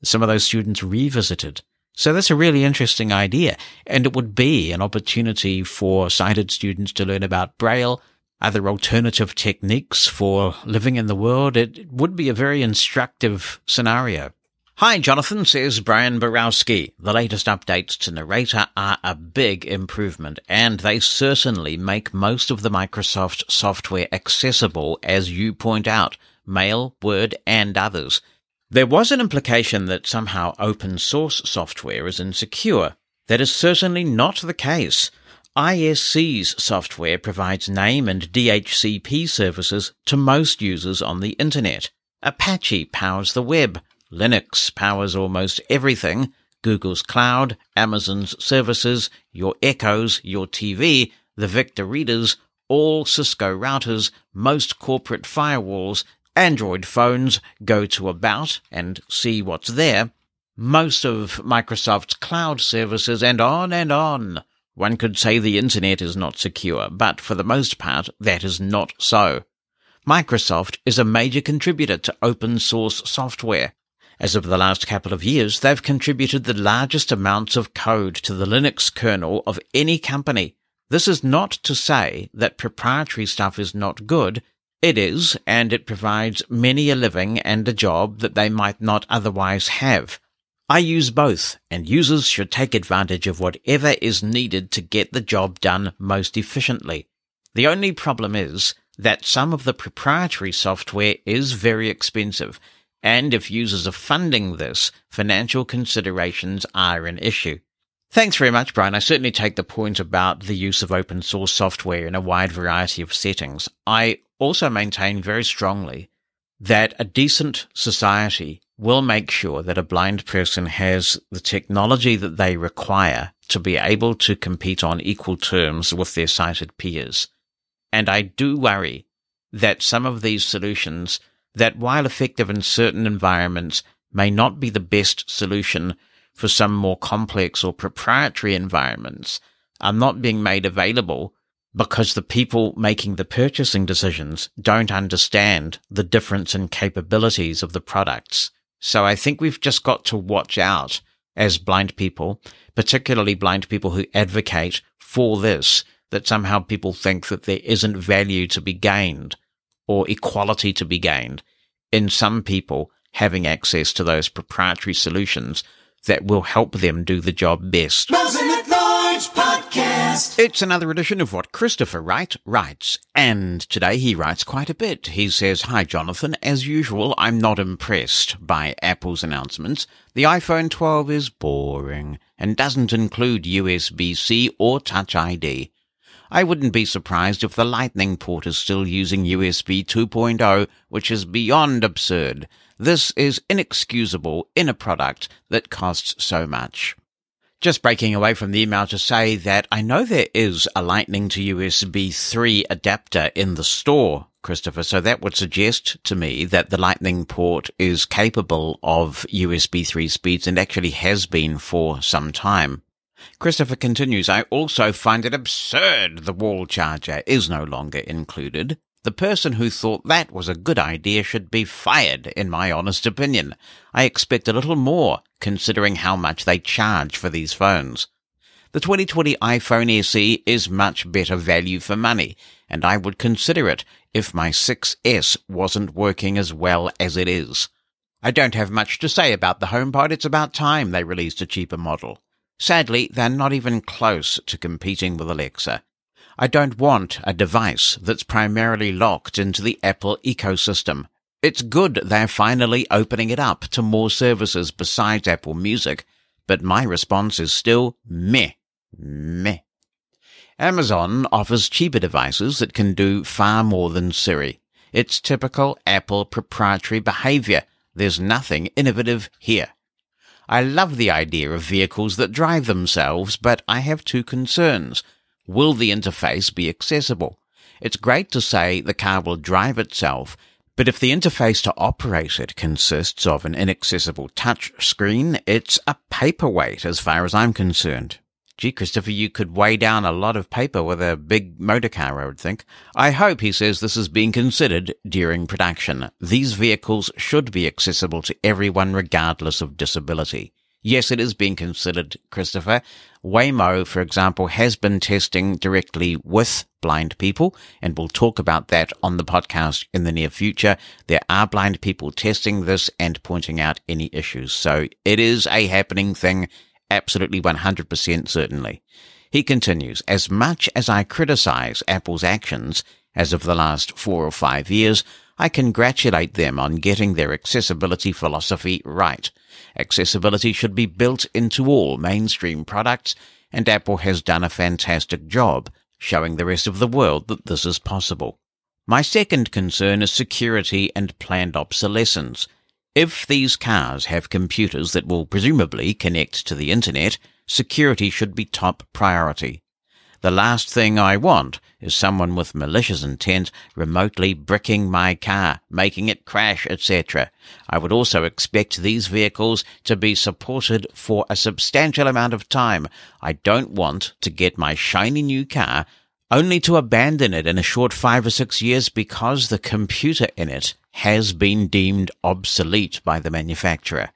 some of those students revisited. So that's a really interesting idea. And it would be an opportunity for sighted students to learn about Braille, other alternative techniques for living in the world, it would be a very instructive scenario. Hi, Jonathan, says Brian Borowski. The latest updates to Narrator are a big improvement, and they certainly make most of the Microsoft software accessible, as you point out, Mail, Word, and others. There was an implication that somehow open source software is insecure. That is certainly not the case. ISC's software provides name and DHCP services to most users on the internet. Apache powers the web. Linux powers almost everything. Google's cloud, Amazon's services, your Echoes, your TV, the Victor readers, all Cisco routers, most corporate firewalls, Android phones go to About and see what's there, most of Microsoft's cloud services, and on and on. One could say the internet is not secure, but for the most part, that is not so. Microsoft is a major contributor to open source software. As of the last couple of years, they've contributed the largest amounts of code to the Linux kernel of any company. This is not to say that proprietary stuff is not good. It is, and it provides many a living and a job that they might not otherwise have. I use both, and users should take advantage of whatever is needed to get the job done most efficiently. The only problem is that some of the proprietary software is very expensive, and if users are funding this, financial considerations are an issue. Thanks very much, Brian. I certainly take the point about the use of open source software in a wide variety of settings. I also maintain very strongly that a decent society will make sure that a blind person has the technology that they require to be able to compete on equal terms with their sighted peers. And I do worry that some of these solutions that while effective in certain environments may not be the best solution for some more complex or proprietary environments are not being made available because the people making the purchasing decisions don't understand the difference in capabilities of the products so I think we've just got to watch out as blind people, particularly blind people who advocate for this, that somehow people think that there isn't value to be gained or equality to be gained in some people having access to those proprietary solutions that will help them do the job best. Podcast. It's another edition of What Christopher Wright writes, and today he writes quite a bit. He says, Hi Jonathan, as usual, I'm not impressed by Apple's announcements. The iPhone 12 is boring and doesn't include USB-C or Touch ID. I wouldn't be surprised if the Lightning port is still using USB 2.0, which is beyond absurd. This is inexcusable in a product that costs so much. Just breaking away from the email to say that I know there is a Lightning to USB 3 adapter in the store, Christopher, so that would suggest to me that the Lightning port is capable of USB 3 speeds and actually has been for some time. Christopher continues, I also find it absurd the wall charger is no longer included. The person who thought that was a good idea should be fired, in my honest opinion. I expect a little more, considering how much they charge for these phones. The 2020 iPhone SE is much better value for money, and I would consider it if my 6S wasn't working as well as it is. I don't have much to say about the HomePod. It's about time they released a cheaper model. Sadly, they're not even close to competing with Alexa. I don't want a device that's primarily locked into the Apple ecosystem. It's good they're finally opening it up to more services besides Apple Music, but my response is still meh. Meh. Amazon offers cheaper devices that can do far more than Siri. It's typical Apple proprietary behavior. There's nothing innovative here. I love the idea of vehicles that drive themselves, but I have two concerns. Will the interface be accessible? It's great to say the car will drive itself, but if the interface to operate it consists of an inaccessible touch screen, it's a paperweight as far as I'm concerned. Gee, Christopher, you could weigh down a lot of paper with a big motor car, I would think. I hope, he says, this is being considered during production. These vehicles should be accessible to everyone regardless of disability. Yes, it is being considered, Christopher. Waymo, for example, has been testing directly with blind people, and we'll talk about that on the podcast in the near future. There are blind people testing this and pointing out any issues. So it is a happening thing, absolutely 100% certainly. He continues, as much as I criticize Apple's actions as of the last four or five years, I congratulate them on getting their accessibility philosophy right. Accessibility should be built into all mainstream products, and Apple has done a fantastic job showing the rest of the world that this is possible. My second concern is security and planned obsolescence. If these cars have computers that will presumably connect to the internet, security should be top priority. The last thing I want is someone with malicious intent remotely bricking my car, making it crash, etc. I would also expect these vehicles to be supported for a substantial amount of time. I don't want to get my shiny new car only to abandon it in a short five or six years because the computer in it has been deemed obsolete by the manufacturer.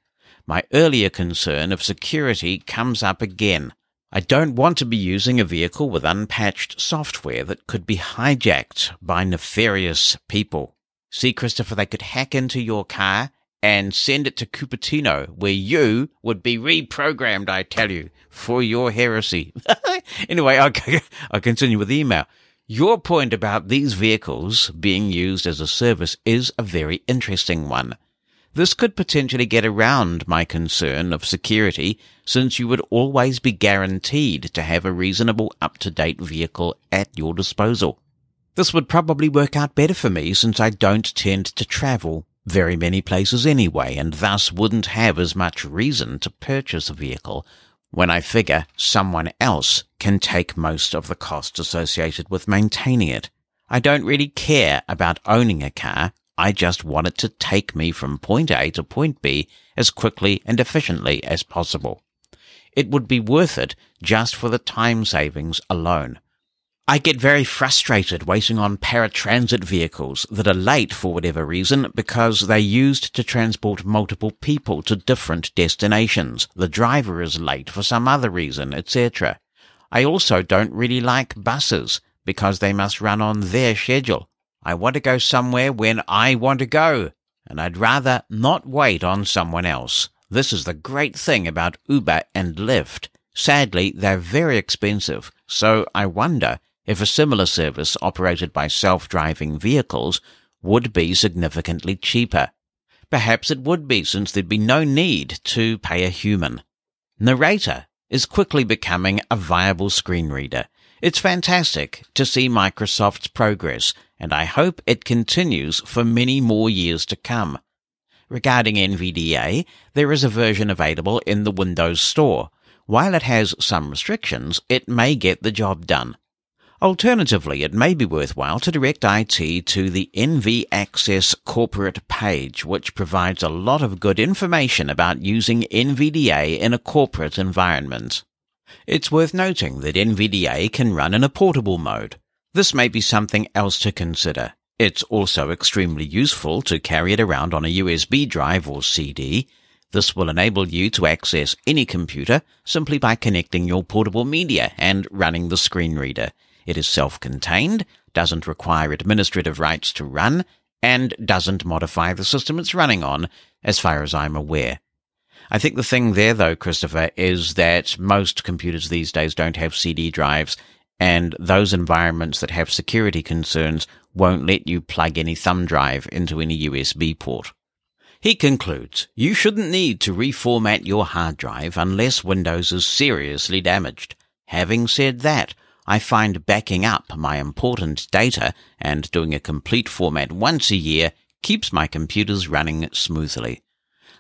My earlier concern of security comes up again. I don't want to be using a vehicle with unpatched software that could be hijacked by nefarious people. See, Christopher, they could hack into your car and send it to Cupertino, where you would be reprogrammed, I tell you, for your heresy. anyway, I'll, I'll continue with the email. Your point about these vehicles being used as a service is a very interesting one. This could potentially get around my concern of security since you would always be guaranteed to have a reasonable up-to-date vehicle at your disposal. This would probably work out better for me since I don't tend to travel very many places anyway and thus wouldn't have as much reason to purchase a vehicle when I figure someone else can take most of the costs associated with maintaining it. I don't really care about owning a car I just want it to take me from point A to point B as quickly and efficiently as possible. It would be worth it just for the time savings alone. I get very frustrated waiting on paratransit vehicles that are late for whatever reason because they're used to transport multiple people to different destinations. The driver is late for some other reason, etc. I also don't really like buses because they must run on their schedule. I want to go somewhere when I want to go. and I'd rather not wait on someone else. This is the great thing about Uber and Lyft. Sadly, they're very expensive, so I wonder if a similar service operated by self-driving vehicles would be significantly cheaper. Perhaps it would be since there'd be no need to pay a human. Narrator is quickly becoming a viable screen reader. It's fantastic to see Microsoft's progress, and I hope it continues for many more years to come. Regarding NVDA, there is a version available in the Windows Store. While it has some restrictions, it may get the job done. Alternatively, it may be worthwhile to direct IT to the NV Access corporate page, which provides a lot of good information about using NVDA in a corporate environment. It's worth noting that NVDA can run in a portable mode. This may be something else to consider. It's also extremely useful to carry it around on a USB drive or CD. This will enable you to access any computer simply by connecting your portable media and running the screen reader. It is self-contained, doesn't require administrative rights to run, and doesn't modify the system it's running on, as far as I'm aware. I think the thing there, though, Christopher, is that most computers these days don't have CD drives, and those environments that have security concerns won't let you plug any thumb drive into any USB port. He concludes, you shouldn't need to reformat your hard drive unless Windows is seriously damaged. Having said that, I find backing up my important data and doing a complete format once a year keeps my computers running smoothly.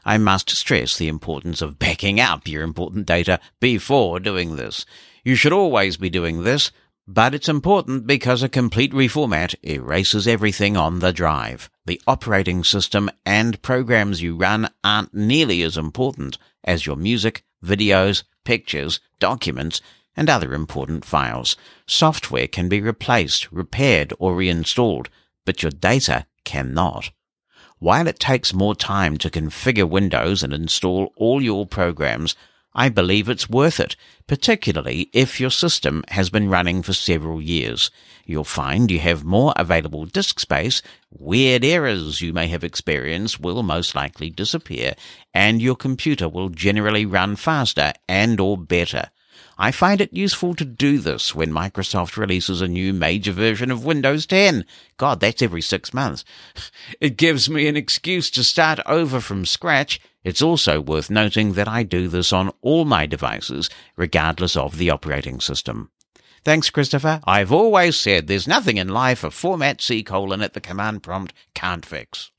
I must stress the importance of backing up your important data before doing this. You should always be doing this, but it's important because a complete reformat erases everything on the drive. The operating system and programs you run aren't nearly as important as your music, videos, pictures, documents, and other important files. Software can be replaced, repaired, or reinstalled, but your data cannot. While it takes more time to configure Windows and install all your programs, I believe it's worth it, particularly if your system has been running for several years. You'll find you have more available disk space, weird errors you may have experienced will most likely disappear, and your computer will generally run faster and or better. I find it useful to do this when Microsoft releases a new major version of Windows 10. God, that's every six months. It gives me an excuse to start over from scratch. It's also worth noting that I do this on all my devices, regardless of the operating system. Thanks, Christopher. I've always said there's nothing in life a format C colon at the command prompt can't fix.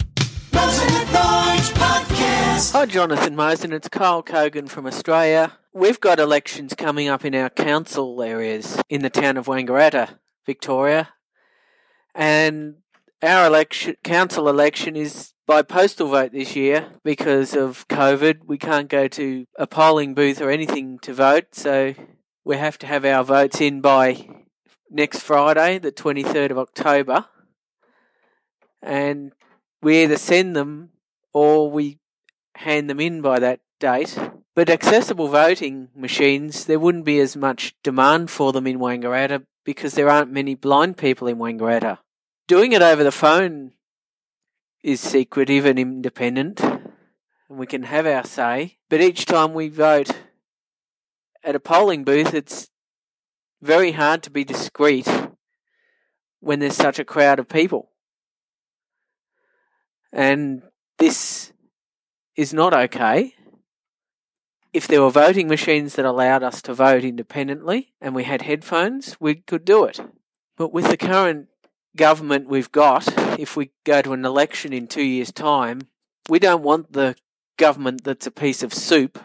Hi, Jonathan Mosen. It's Kyle Kogan from Australia. We've got elections coming up in our council areas in the town of Wangaratta, Victoria. And our election, council election is by postal vote this year because of COVID. We can't go to a polling booth or anything to vote, so we have to have our votes in by next Friday, the 23rd of October. And we either send them or we hand them in by that date. But accessible voting machines, there wouldn't be as much demand for them in Wangaratta because there aren't many blind people in Wangaratta. Doing it over the phone is secretive and independent, and we can have our say. But each time we vote at a polling booth, it's very hard to be discreet when there's such a crowd of people. And this is not okay. If there were voting machines that allowed us to vote independently and we had headphones, we could do it. But with the current government we've got, if we go to an election in two years' time, we don't want the government that's a piece of soup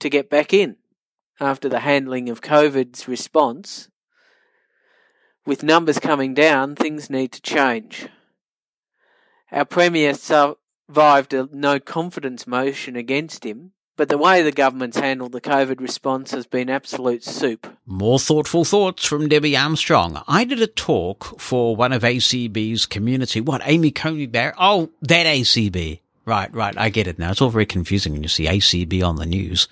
to get back in after the handling of COVID's response. With numbers coming down, things need to change. Our Premier survived a no confidence motion against him, but the way the government's handled the COVID response has been absolute soup. More thoughtful thoughts from Debbie Armstrong. I did a talk for one of ACB's community. What, Amy Coney Barrett? Oh, that ACB. Right, right. I get it now. It's all very confusing when you see ACB on the news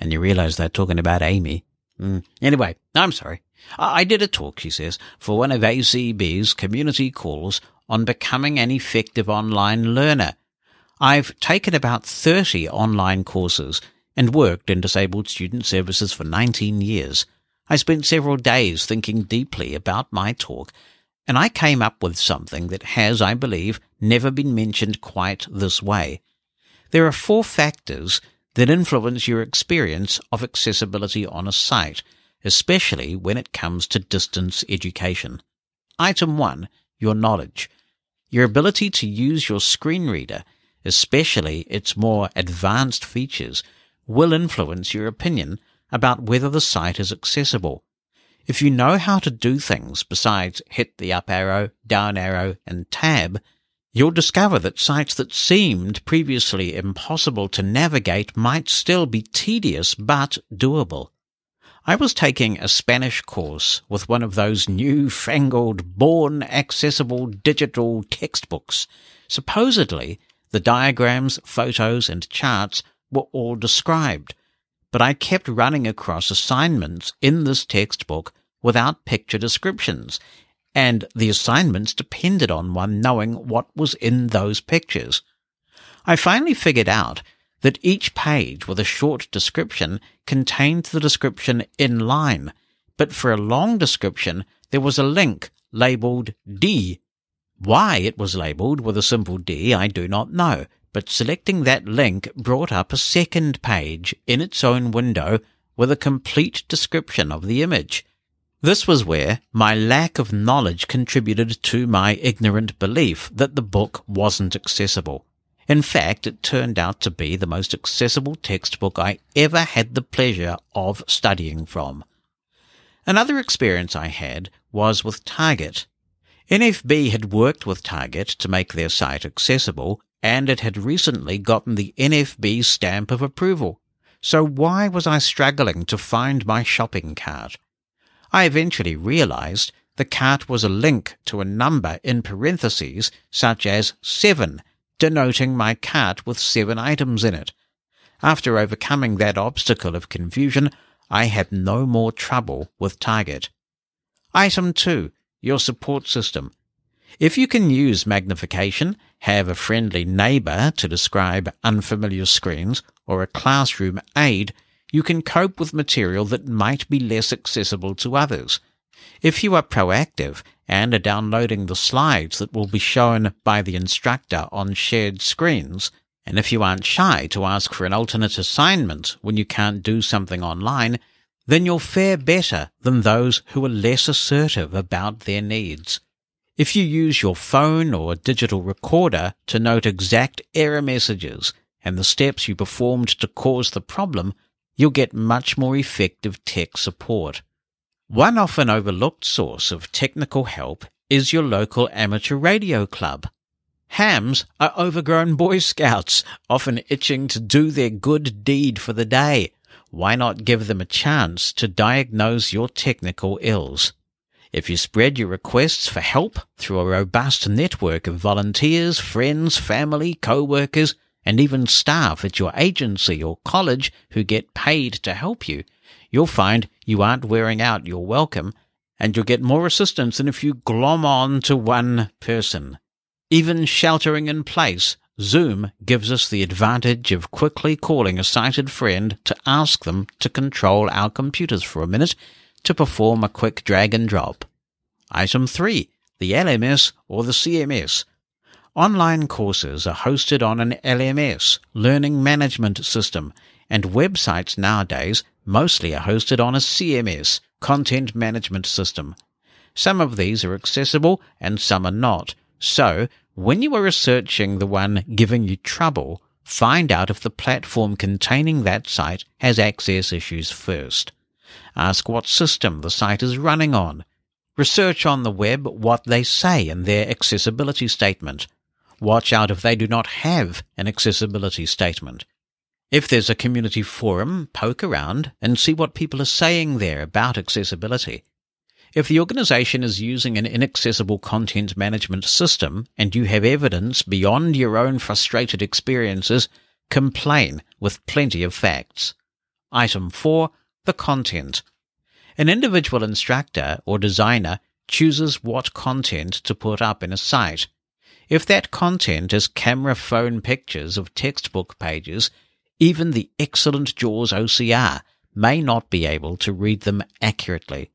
and you realize they're talking about Amy. Mm. Anyway, I'm sorry. I did a talk, she says, for one of ACB's community calls on becoming an effective online learner. I've taken about 30 online courses and worked in disabled student services for 19 years. I spent several days thinking deeply about my talk, and I came up with something that has, I believe, never been mentioned quite this way. There are four factors that influence your experience of accessibility on a site, especially when it comes to distance education. Item 1. Your knowledge. Your ability to use your screen reader especially its more advanced features, will influence your opinion about whether the site is accessible. If you know how to do things besides hit the up arrow, down arrow, and tab, you'll discover that sites that seemed previously impossible to navigate might still be tedious but doable. I was taking a Spanish course with one of those new fangled, born accessible digital textbooks. Supposedly, the diagrams, photos, and charts were all described, but I kept running across assignments in this textbook without picture descriptions, and the assignments depended on one knowing what was in those pictures. I finally figured out that each page with a short description contained the description in line, but for a long description there was a link labeled D why it was labelled with a simple D I do not know, but selecting that link brought up a second page in its own window with a complete description of the image. This was where my lack of knowledge contributed to my ignorant belief that the book wasn't accessible. In fact, it turned out to be the most accessible textbook I ever had the pleasure of studying from. Another experience I had was with Target. NFB had worked with Target to make their site accessible, and it had recently gotten the NFB stamp of approval. So why was I struggling to find my shopping cart? I eventually realized the cart was a link to a number in parentheses, such as 7, denoting my cart with seven items in it. After overcoming that obstacle of confusion, I had no more trouble with Target. Item 2 your support system. If you can use magnification, have a friendly neighbor to describe unfamiliar screens, or a classroom aid, you can cope with material that might be less accessible to others. If you are proactive and are downloading the slides that will be shown by the instructor on shared screens, and if you aren't shy to ask for an alternate assignment when you can't do something online, then you'll fare better than those who are less assertive about their needs. If you use your phone or digital recorder to note exact error messages and the steps you performed to cause the problem, you'll get much more effective tech support. One often overlooked source of technical help is your local amateur radio club. Hams are overgrown Boy Scouts, often itching to do their good deed for the day why not give them a chance to diagnose your technical ills? If you spread your requests for help through a robust network of volunteers, friends, family, co-workers, and even staff at your agency or college who get paid to help you, you'll find you aren't wearing out your welcome and you'll get more assistance than if you glom on to one person. Even sheltering in place Zoom gives us the advantage of quickly calling a sighted friend to ask them to control our computers for a minute to perform a quick drag and drop. Item 3. The LMS or the CMS. Online courses are hosted on an LMS, Learning Management System, and websites nowadays mostly are hosted on a CMS, Content Management System. Some of these are accessible and some are not, so when you are researching the one giving you trouble, find out if the platform containing that site has access issues first. Ask what system the site is running on. Research on the web what they say in their accessibility statement. Watch out if they do not have an accessibility statement. If there's a community forum, poke around and see what people are saying there about accessibility. If the organization is using an inaccessible content management system and you have evidence beyond your own frustrated experiences, complain with plenty of facts. Item 4. The content. An individual instructor or designer chooses what content to put up in a site. If that content is camera phone pictures of textbook pages, even the excellent JAWS OCR may not be able to read them accurately.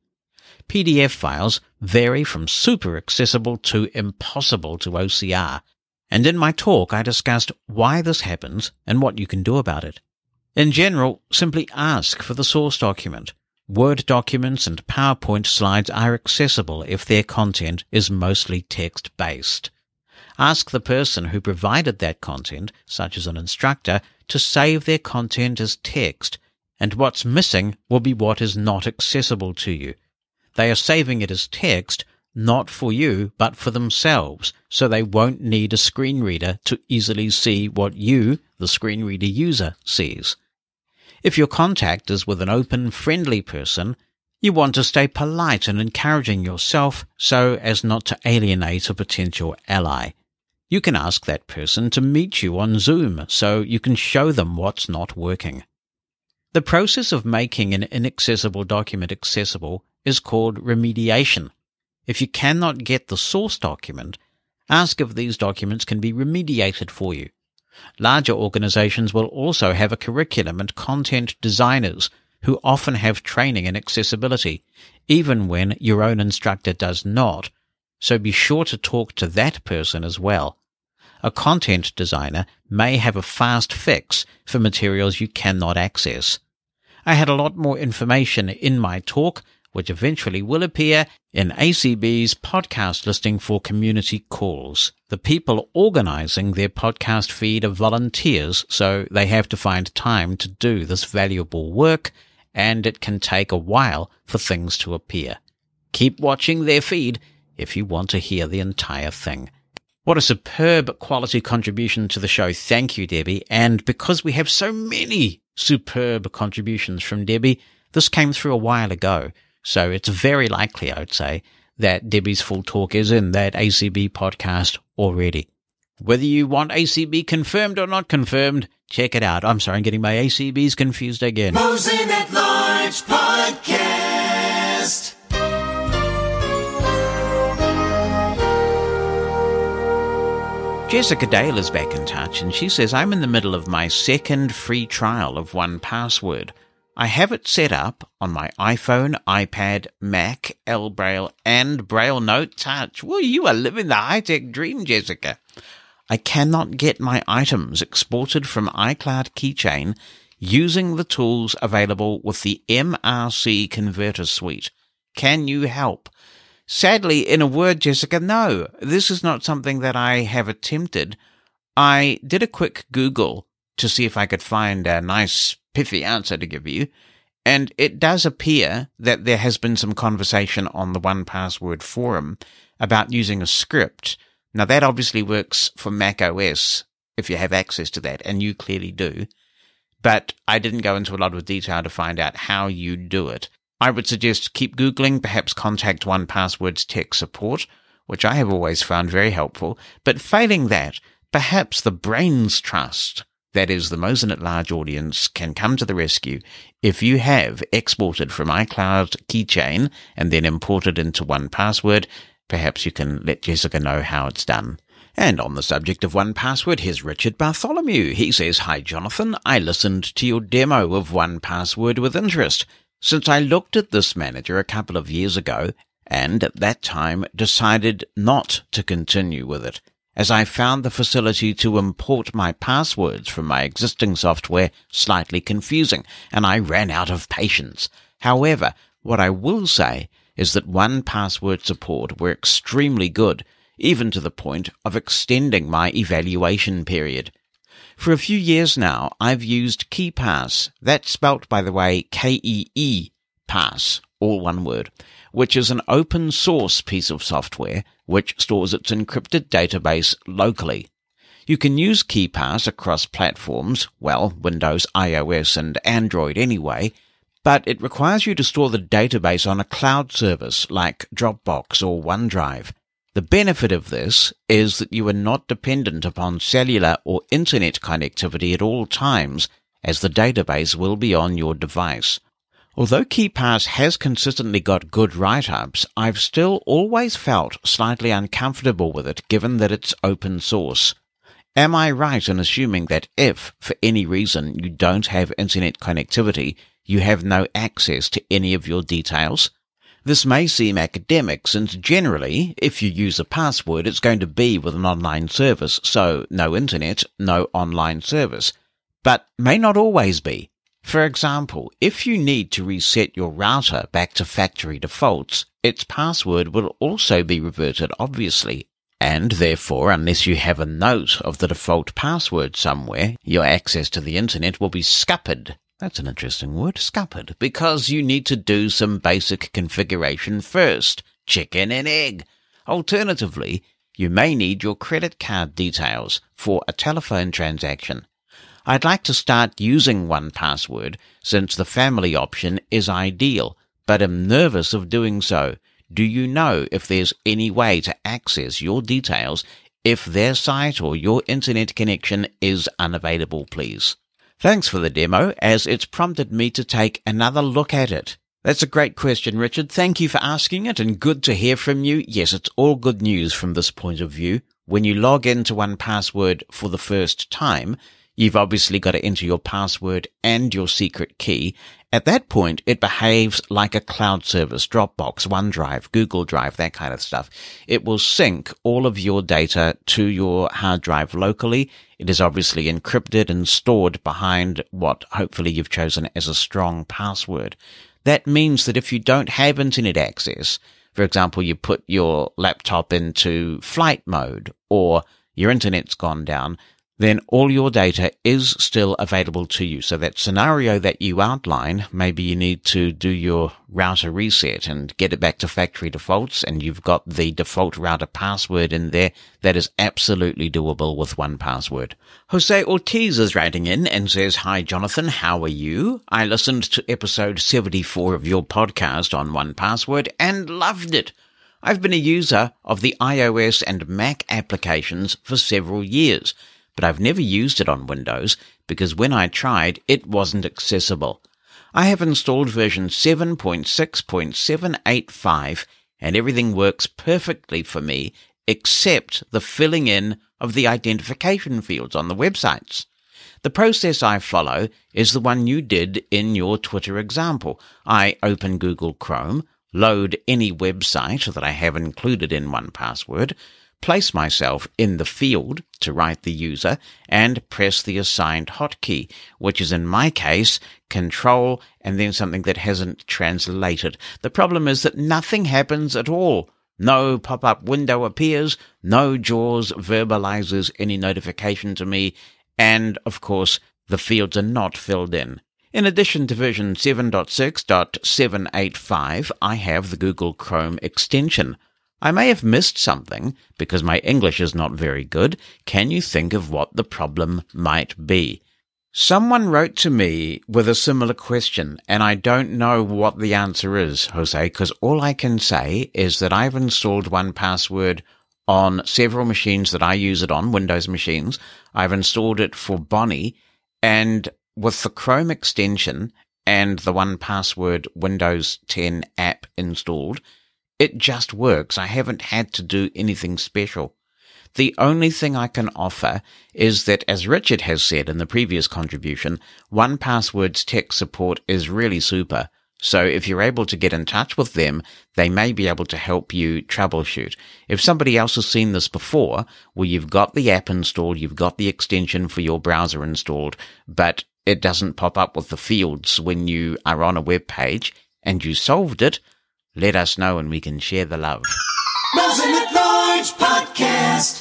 PDF files vary from super accessible to impossible to OCR, and in my talk I discussed why this happens and what you can do about it. In general, simply ask for the source document. Word documents and PowerPoint slides are accessible if their content is mostly text-based. Ask the person who provided that content, such as an instructor, to save their content as text, and what's missing will be what is not accessible to you. They are saving it as text, not for you, but for themselves, so they won't need a screen reader to easily see what you, the screen reader user, sees. If your contact is with an open, friendly person, you want to stay polite and encouraging yourself so as not to alienate a potential ally. You can ask that person to meet you on Zoom so you can show them what's not working. The process of making an inaccessible document accessible is called remediation. If you cannot get the source document, ask if these documents can be remediated for you. Larger organizations will also have a curriculum and content designers who often have training in accessibility, even when your own instructor does not, so be sure to talk to that person as well. A content designer may have a fast fix for materials you cannot access. I had a lot more information in my talk, which eventually will appear in ACB's podcast listing for community calls. The people organizing their podcast feed are volunteers, so they have to find time to do this valuable work, and it can take a while for things to appear. Keep watching their feed if you want to hear the entire thing. What a superb quality contribution to the show. Thank you, Debbie. And because we have so many superb contributions from Debbie, this came through a while ago. So it's very likely, I would say, that Debbie's full talk is in that ACB podcast already. Whether you want ACB confirmed or not confirmed, check it out. I'm sorry, I'm getting my ACBs confused again. Mosen at Large Podcast. Jessica Dale is back in touch and she says, I'm in the middle of my second free trial of 1Password. I have it set up on my iPhone, iPad, Mac, El Braille, and Braille Note Touch. Well, you are living the high tech dream, Jessica. I cannot get my items exported from iCloud Keychain using the tools available with the MRC Converter Suite. Can you help? Sadly, in a word, Jessica, no, this is not something that I have attempted. I did a quick Google to see if I could find a nice, pithy answer to give you. And it does appear that there has been some conversation on the 1Password forum about using a script. Now that obviously works for Mac OS if you have access to that, and you clearly do. But I didn't go into a lot of detail to find out how you do it. I would suggest keep Googling, perhaps contact 1Password's tech support, which I have always found very helpful. But failing that, perhaps the Brains Trust, that is the Mosen at Large audience, can come to the rescue if you have exported from iCloud Keychain and then imported into 1Password. Perhaps you can let Jessica know how it's done. And on the subject of 1Password, here's Richard Bartholomew. He says, Hi, Jonathan. I listened to your demo of 1Password with interest since I looked at this manager a couple of years ago and at that time decided not to continue with it, as I found the facility to import my passwords from my existing software slightly confusing, and I ran out of patience. However, what I will say is that 1Password support were extremely good, even to the point of extending my evaluation period. For a few years now, I've used KeePass. That's spelt, by the way, K-E-E Pass, all one word, which is an open source piece of software which stores its encrypted database locally. You can use KeePass across platforms, well, Windows, iOS, and Android anyway, but it requires you to store the database on a cloud service like Dropbox or OneDrive. The benefit of this is that you are not dependent upon cellular or internet connectivity at all times, as the database will be on your device. Although KeePass has consistently got good write-ups, I've still always felt slightly uncomfortable with it given that it's open source. Am I right in assuming that if, for any reason, you don't have internet connectivity, you have no access to any of your details? This may seem academic since generally, if you use a password, it's going to be with an online service, so no internet, no online service. But may not always be. For example, if you need to reset your router back to factory defaults, its password will also be reverted obviously, and therefore, unless you have a note of the default password somewhere, your access to the internet will be scuppered. That's an interesting word, scuppered, because you need to do some basic configuration first. Chicken and egg. Alternatively, you may need your credit card details for a telephone transaction. I'd like to start using 1Password since the family option is ideal, but am nervous of doing so do you know if there's any way to access your details if their site or your internet connection is unavailable, please? Thanks for the demo, as it's prompted me to take another look at it. That's a great question, Richard. Thank you for asking it and good to hear from you. Yes, it's all good news from this point of view. When you log into 1Password for the first time, You've obviously got to enter your password and your secret key. At that point, it behaves like a cloud service, Dropbox, OneDrive, Google Drive, that kind of stuff. It will sync all of your data to your hard drive locally. It is obviously encrypted and stored behind what hopefully you've chosen as a strong password. That means that if you don't have internet access, for example, you put your laptop into flight mode or your internet's gone down, then all your data is still available to you. So that scenario that you outline, maybe you need to do your router reset and get it back to factory defaults and you've got the default router password in there. That is absolutely doable with 1Password. Jose Ortiz is writing in and says, Hi, Jonathan. How are you? I listened to episode 74 of your podcast on 1Password and loved it. I've been a user of the iOS and Mac applications for several years but I've never used it on Windows because when I tried, it wasn't accessible. I have installed version 7.6.785 and everything works perfectly for me except the filling in of the identification fields on the websites. The process I follow is the one you did in your Twitter example. I open Google Chrome, load any website that I have included in 1Password, place myself in the field to write the user and press the assigned hotkey, which is in my case control and then something that hasn't translated. The problem is that nothing happens at all. No pop-up window appears, no JAWS verbalizes any notification to me, and of course, the fields are not filled in. In addition to version 7.6.785, I have the Google Chrome extension. I may have missed something because my English is not very good. Can you think of what the problem might be? Someone wrote to me with a similar question, and I don't know what the answer is, Jose, because all I can say is that I've installed 1Password on several machines that I use it on, Windows machines. I've installed it for Bonnie, and with the Chrome extension and the 1Password Windows 10 app installed, it just works. I haven't had to do anything special. The only thing I can offer is that, as Richard has said in the previous contribution, 1Password's tech support is really super. So if you're able to get in touch with them, they may be able to help you troubleshoot. If somebody else has seen this before, where you've got the app installed, you've got the extension for your browser installed, but it doesn't pop up with the fields when you are on a web page and you solved it, let us know and we can share the love.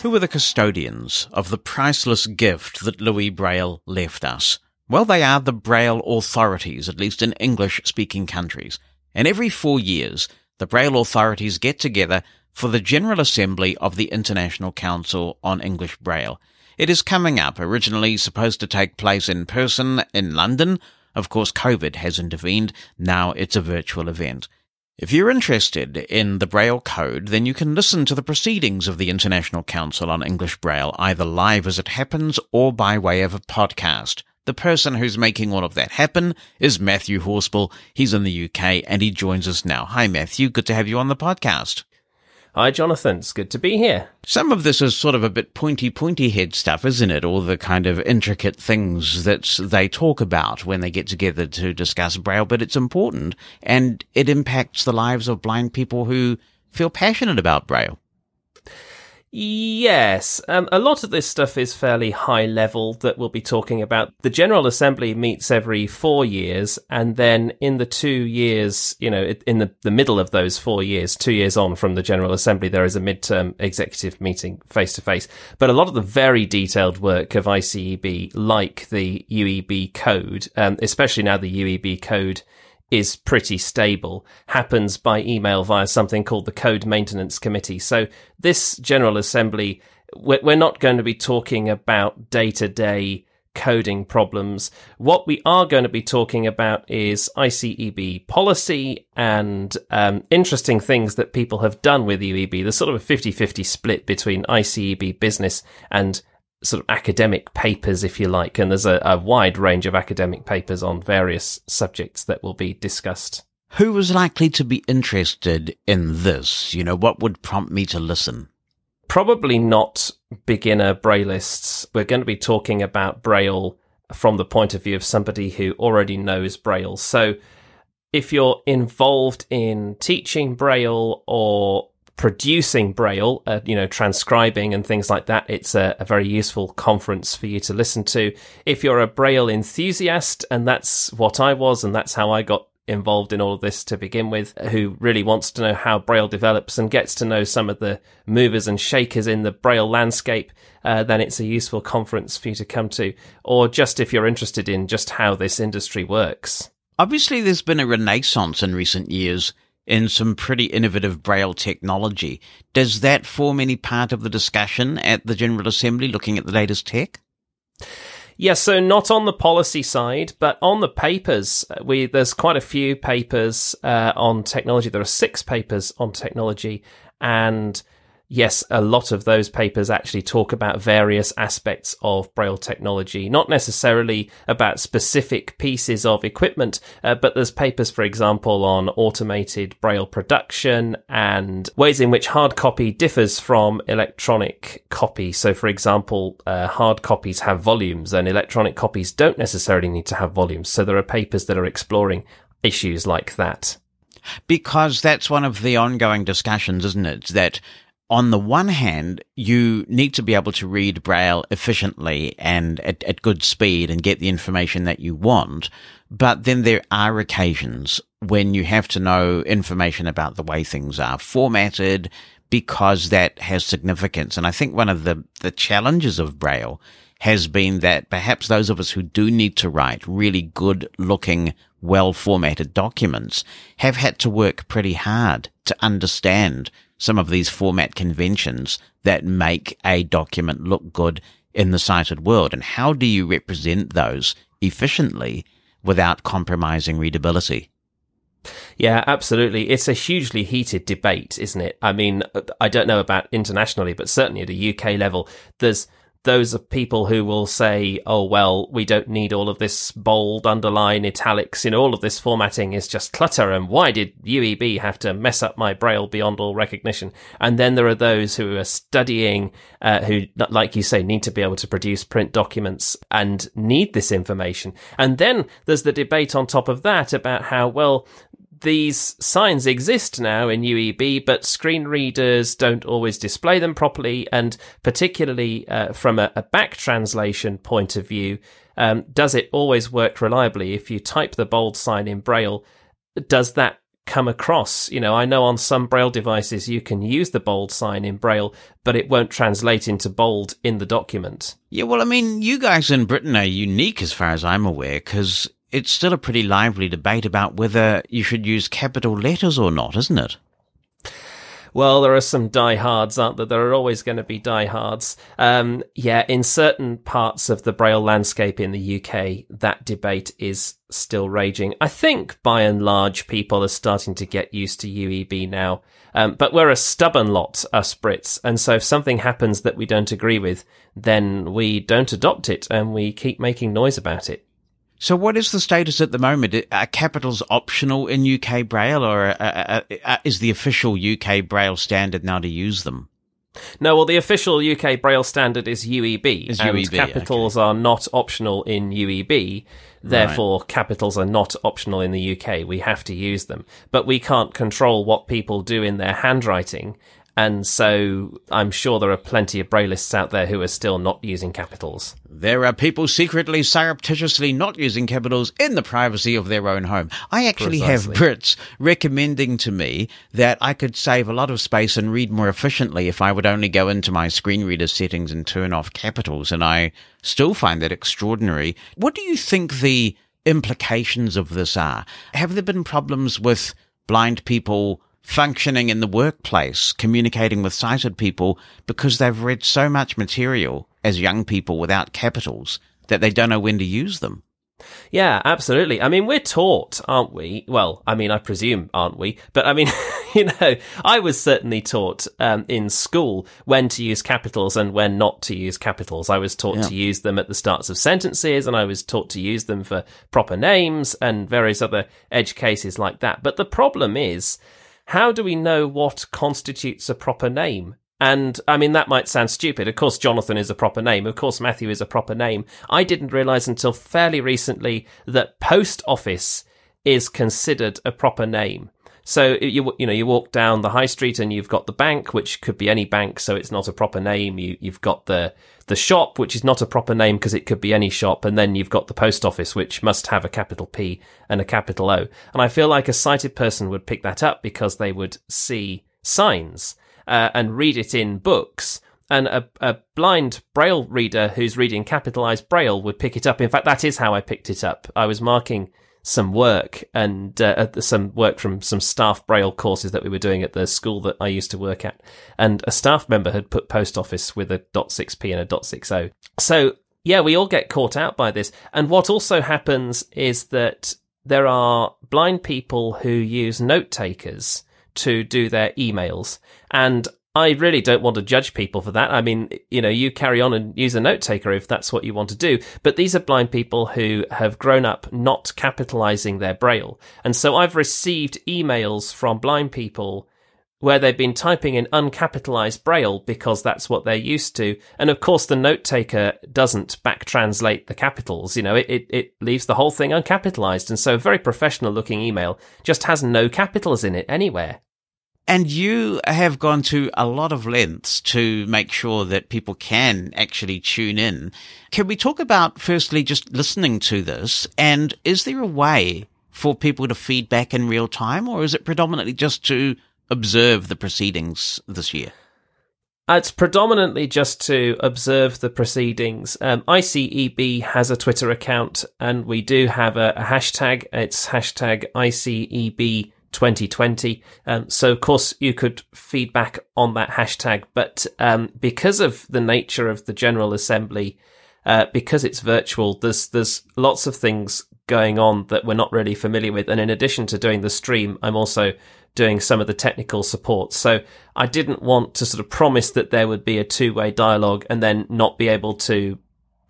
Who are the custodians of the priceless gift that Louis Braille left us? Well, they are the Braille authorities, at least in English speaking countries. And every four years, the Braille authorities get together for the General Assembly of the International Council on English Braille. It is coming up, originally supposed to take place in person in London. Of course, COVID has intervened. Now it's a virtual event. If you're interested in the Braille code, then you can listen to the proceedings of the International Council on English Braille either live as it happens or by way of a podcast. The person who's making all of that happen is Matthew Horspool. He's in the UK and he joins us now. Hi, Matthew. Good to have you on the podcast. Hi, Jonathan. It's good to be here. Some of this is sort of a bit pointy, pointy head stuff, isn't it? All the kind of intricate things that they talk about when they get together to discuss Braille, but it's important and it impacts the lives of blind people who feel passionate about Braille. Yes, um, a lot of this stuff is fairly high level that we'll be talking about. The General Assembly meets every four years, and then in the two years, you know, in the, the middle of those four years, two years on from the General Assembly, there is a midterm executive meeting face to face. But a lot of the very detailed work of ICEB, like the UEB code, um, especially now the UEB code is pretty stable happens by email via something called the Code Maintenance Committee. So this General Assembly, we're not going to be talking about day to day coding problems. What we are going to be talking about is ICEB policy and um, interesting things that people have done with UEB. There's sort of a 50 50 split between ICEB business and sort of academic papers, if you like, and there's a, a, wide range of academic papers on various subjects that will be discussed. Who was likely to be interested in this? You know, what would prompt me to listen? Probably not beginner Braillists. We're going to be talking about Braille from the point of view of somebody who already knows Braille. So if you're involved in teaching Braille or producing Braille, uh, you know, transcribing and things like that, it's a, a, very useful conference for you to listen to. If you're a Braille enthusiast, and that's what I was, and that's how I got involved in all of this to begin with, who really wants to know how Braille develops and gets to know some of the movers and shakers in the Braille landscape, uh, then it's a useful conference for you to come to. Or just if you're interested in just how this industry works. Obviously, there's been a renaissance in recent years in some pretty innovative Braille technology. Does that form any part of the discussion at the General Assembly looking at the latest tech? Yes, so not on the policy side, but on the papers, uh, we there's quite a few papers uh, on technology. There are six papers on technology, and yes, a lot of those papers actually talk about various aspects of Braille technology, not necessarily about specific pieces of equipment, uh, but there's papers, for example, on automated Braille production and ways in which hard copy differs from electronic copy. So, for example, uh, hard copies have volumes and electronic copies don't necessarily need to have volumes. So there are papers that are exploring issues like that. Because that's one of the ongoing discussions, isn't it? That on the one hand, you need to be able to read Braille efficiently and at, at, good speed and get the information that you want. But then there are occasions when you have to know information about the way things are formatted because that has significance. And I think one of the, the challenges of Braille has been that perhaps those of us who do need to write really good looking, well formatted documents have had to work pretty hard to understand some of these format conventions that make a document look good in the sighted world? And how do you represent those efficiently without compromising readability? Yeah, absolutely. It's a hugely heated debate, isn't it? I mean, I don't know about internationally, but certainly at a UK level, there's those are people who will say, oh, well, we don't need all of this bold, underline, italics, you know, all of this formatting is just clutter. And why did UEB have to mess up my braille beyond all recognition? And then there are those who are studying, uh, who, like you say, need to be able to produce print documents and need this information. And then there's the debate on top of that about how, well, these signs exist now in UEB, but screen readers don't always display them properly. And particularly uh, from a, a, back translation point of view, um, does it always work reliably? If you type the bold sign in Braille, does that come across? You know, I know on some Braille devices you can use the bold sign in Braille, but it won't translate into bold in the document. Yeah, well, I mean, you guys in Britain are unique as far as I'm aware, because it's still a pretty lively debate about whether you should use capital letters or not, isn't it? Well, there are some diehards, aren't there? There are always going to be diehards. Um, yeah, in certain parts of the Braille landscape in the UK, that debate is still raging. I think by and large, people are starting to get used to UEB now. Um, but we're a stubborn lot, us Brits. And so if something happens that we don't agree with, then we don't adopt it and we keep making noise about it. So, what is the status at the moment? Are capitals optional in UK Braille, or uh, uh, uh, is the official UK Braille standard now to use them? No, well, the official UK Braille standard is UEB, Is and UEB, capitals are not optional in UEB. Therefore, capitals are not optional in the UK. We have to use them, but we can't control what people do in their handwriting. And so I'm sure there are plenty of Braillists out there who are still not using capitals. There are people secretly, surreptitiously not using capitals in the privacy of their own home. I actually have Brits recommending to me that I could save a lot of space and read more efficiently if I would only go into my screen reader settings and turn off capitals. And I still find that extraordinary. What do you think the implications of this are? Have there been problems with blind people functioning in the workplace, communicating with sighted people because they've read so much material as young people without capitals that they don't know when to use them. Yeah, absolutely. I mean, we're taught, aren't we? Well, I mean, I presume, aren't we? But I mean, you know, I was certainly taught um, in school when to use capitals and when not to use capitals. I was taught Yeah. to use them at the starts of sentences and I was taught to use them for proper names and various other edge cases like that. But the problem is, how do we know what constitutes a proper name? And I mean, that might sound stupid. Of course, Jonathan is a proper name. Of course, Matthew is a proper name. I didn't realize until fairly recently that post office is considered a proper name. So you you know you walk down the high street and you've got the bank, which could be any bank, so it's not a proper name. You you've got the the shop, which is not a proper name because it could be any shop, and then you've got the post office, which must have a capital P and a capital O. And I feel like a sighted person would pick that up because they would see signs uh, and read it in books. And a, a blind braille reader who's reading capitalized braille would pick it up. In fact, that is how I picked it up. I was marking some work and uh, some work from some staff braille courses that we were doing at the school that I used to work at. And a staff member had put post office with a .6p and a .60. So yeah, we all get caught out by this. And what also happens is that there are blind people who use note takers to do their emails. And I really don't want to judge people for that. I mean, you know, you carry on and use a note taker if that's what you want to do. But these are blind people who have grown up not capitalizing their braille. And so I've received emails from blind people where they've been typing in uncapitalized braille because that's what they're used to. And of course, the note taker doesn't back translate the capitals. You know, it, it, it leaves the whole thing uncapitalized. And so a very professional looking email just has no capitals in it anywhere. And you have gone to a lot of lengths to make sure that people can actually tune in. Can we talk about firstly just listening to this? And is there a way for people to feedback in real time or is it predominantly just to observe the proceedings this year? Uh, It's predominantly just to observe the proceedings. Um, ICEB has a Twitter account and we do have a, a hashtag. It's hashtag ICEB 2020. Um, so of course you could feedback on that hashtag, but um, because of the nature of the General Assembly, uh, because it's virtual, there's there's lots of things going on that we're not really familiar with. And in addition to doing the stream, I'm also doing some of the technical support. So I didn't want to sort of promise that there would be a two way dialogue and then not be able to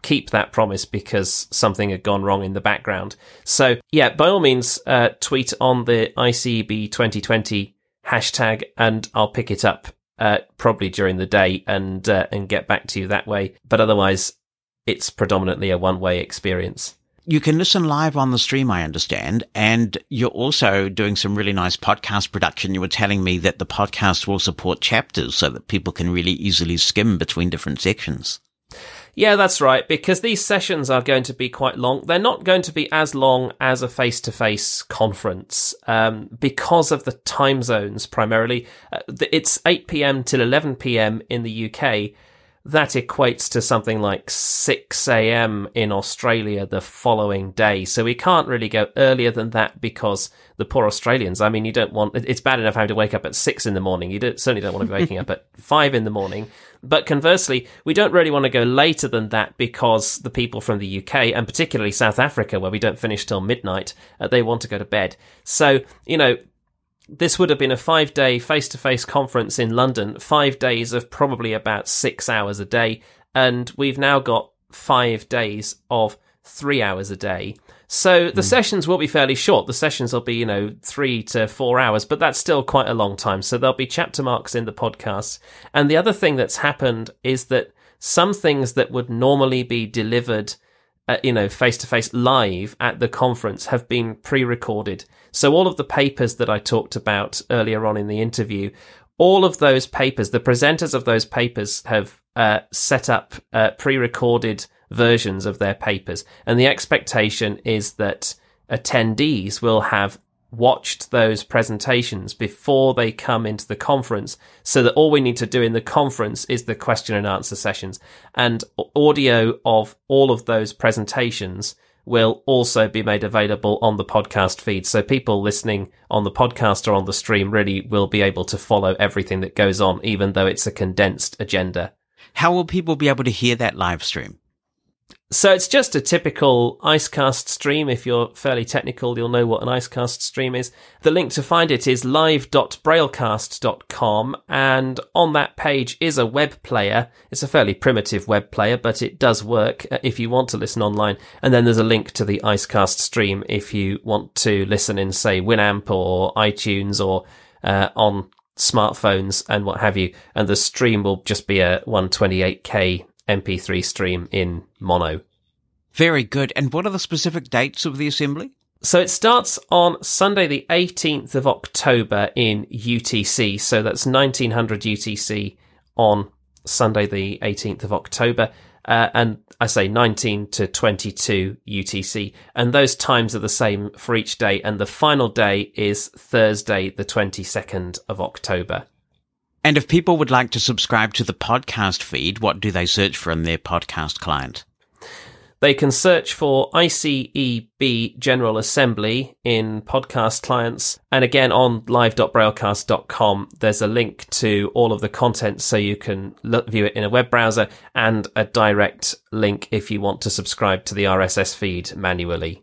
keep that promise because something had gone wrong in the background. So yeah, by all means, uh, tweet on the ICB 2020 hashtag and I'll pick it up, uh, probably during the day and, uh, and get back to you that way. But otherwise, it's predominantly a one way experience. You can listen live on the stream, I understand. And you're also doing some really nice podcast production. You were telling me that the podcast will support chapters so that people can really easily skim between different sections. Yeah, that's right, because these sessions are going to be quite long. They're not going to be as long as a face to face conference um, because of the time zones primarily. Uh, it's 8 pm till 11 pm in the UK. That equates to something like 6 a.m. in Australia the following day. So we can't really go earlier than that because the poor Australians, I mean, you don't want, it's bad enough having to wake up at 6 in the morning. You don't, certainly don't want to be waking up at 5 in the morning. But conversely, we don't really want to go later than that because the people from the UK and particularly South Africa, where we don't finish till midnight, uh, they want to go to bed. So, you know, this would have been a five day face to face conference in London, five days of probably about six hours a day. And we've now got five days of three hours a day. So the mm. sessions will be fairly short. The sessions will be, you know, three to four hours, but that's still quite a long time. So there'll be chapter marks in the podcast. And the other thing that's happened is that some things that would normally be delivered uh, you know, face to face live at the conference have been pre recorded. So all of the papers that I talked about earlier on in the interview, all of those papers, the presenters of those papers have uh, set up uh, pre recorded versions of their papers. And the expectation is that attendees will have watched those presentations before they come into the conference so that all we need to do in the conference is the question and answer sessions and audio of all of those presentations will also be made available on the podcast feed. So people listening on the podcast or on the stream really will be able to follow everything that goes on, even though it's a condensed agenda. How will people be able to hear that live stream? So it's just a typical Icecast stream. If you're fairly technical, you'll know what an Icecast stream is. The link to find it is live.braillecast.com and on that page is a web player. It's a fairly primitive web player, but it does work uh, if you want to listen online. And then there's a link to the Icecast stream if you want to listen in, say, Winamp or iTunes or uh, on smartphones and what have you. And the stream will just be a 128k MP3 stream in mono. Very good. And what are the specific dates of the assembly? So it starts on Sunday, the 18th of October in UTC. So that's 1900 UTC on Sunday, the 18th of October. Uh, and I say 19 to 22 UTC. And those times are the same for each day. And the final day is Thursday, the 22nd of October. And if people would like to subscribe to the podcast feed, what do they search for in their podcast client? They can search for ICEB General Assembly in podcast clients. And again, on live.braillecast.com, there's a link to all of the content so you can look, view it in a web browser and a direct link if you want to subscribe to the RSS feed manually.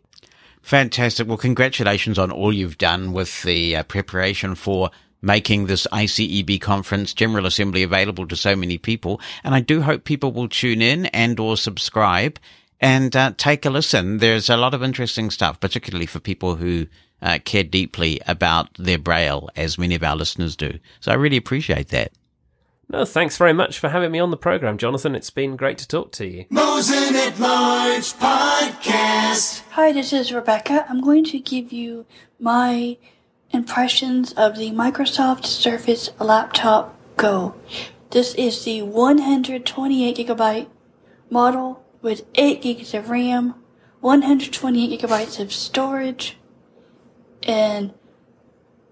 Fantastic. Well, congratulations on all you've done with the uh, preparation for making this ICEB conference General Assembly available to so many people. And I do hope people will tune in and or subscribe and uh, take a listen. There's a lot of interesting stuff, particularly for people who uh, care deeply about their braille, as many of our listeners do. So I really appreciate that. No, thanks very much for having me on the program, Jonathan. It's been great to talk to you. Mosen at Large Podcast. Hi, this is Rebecca. I'm going to give you my impressions of the Microsoft Surface Laptop Go. This is the 128 gigabyte model with 8 gigs of RAM, 128 gigabytes of storage, and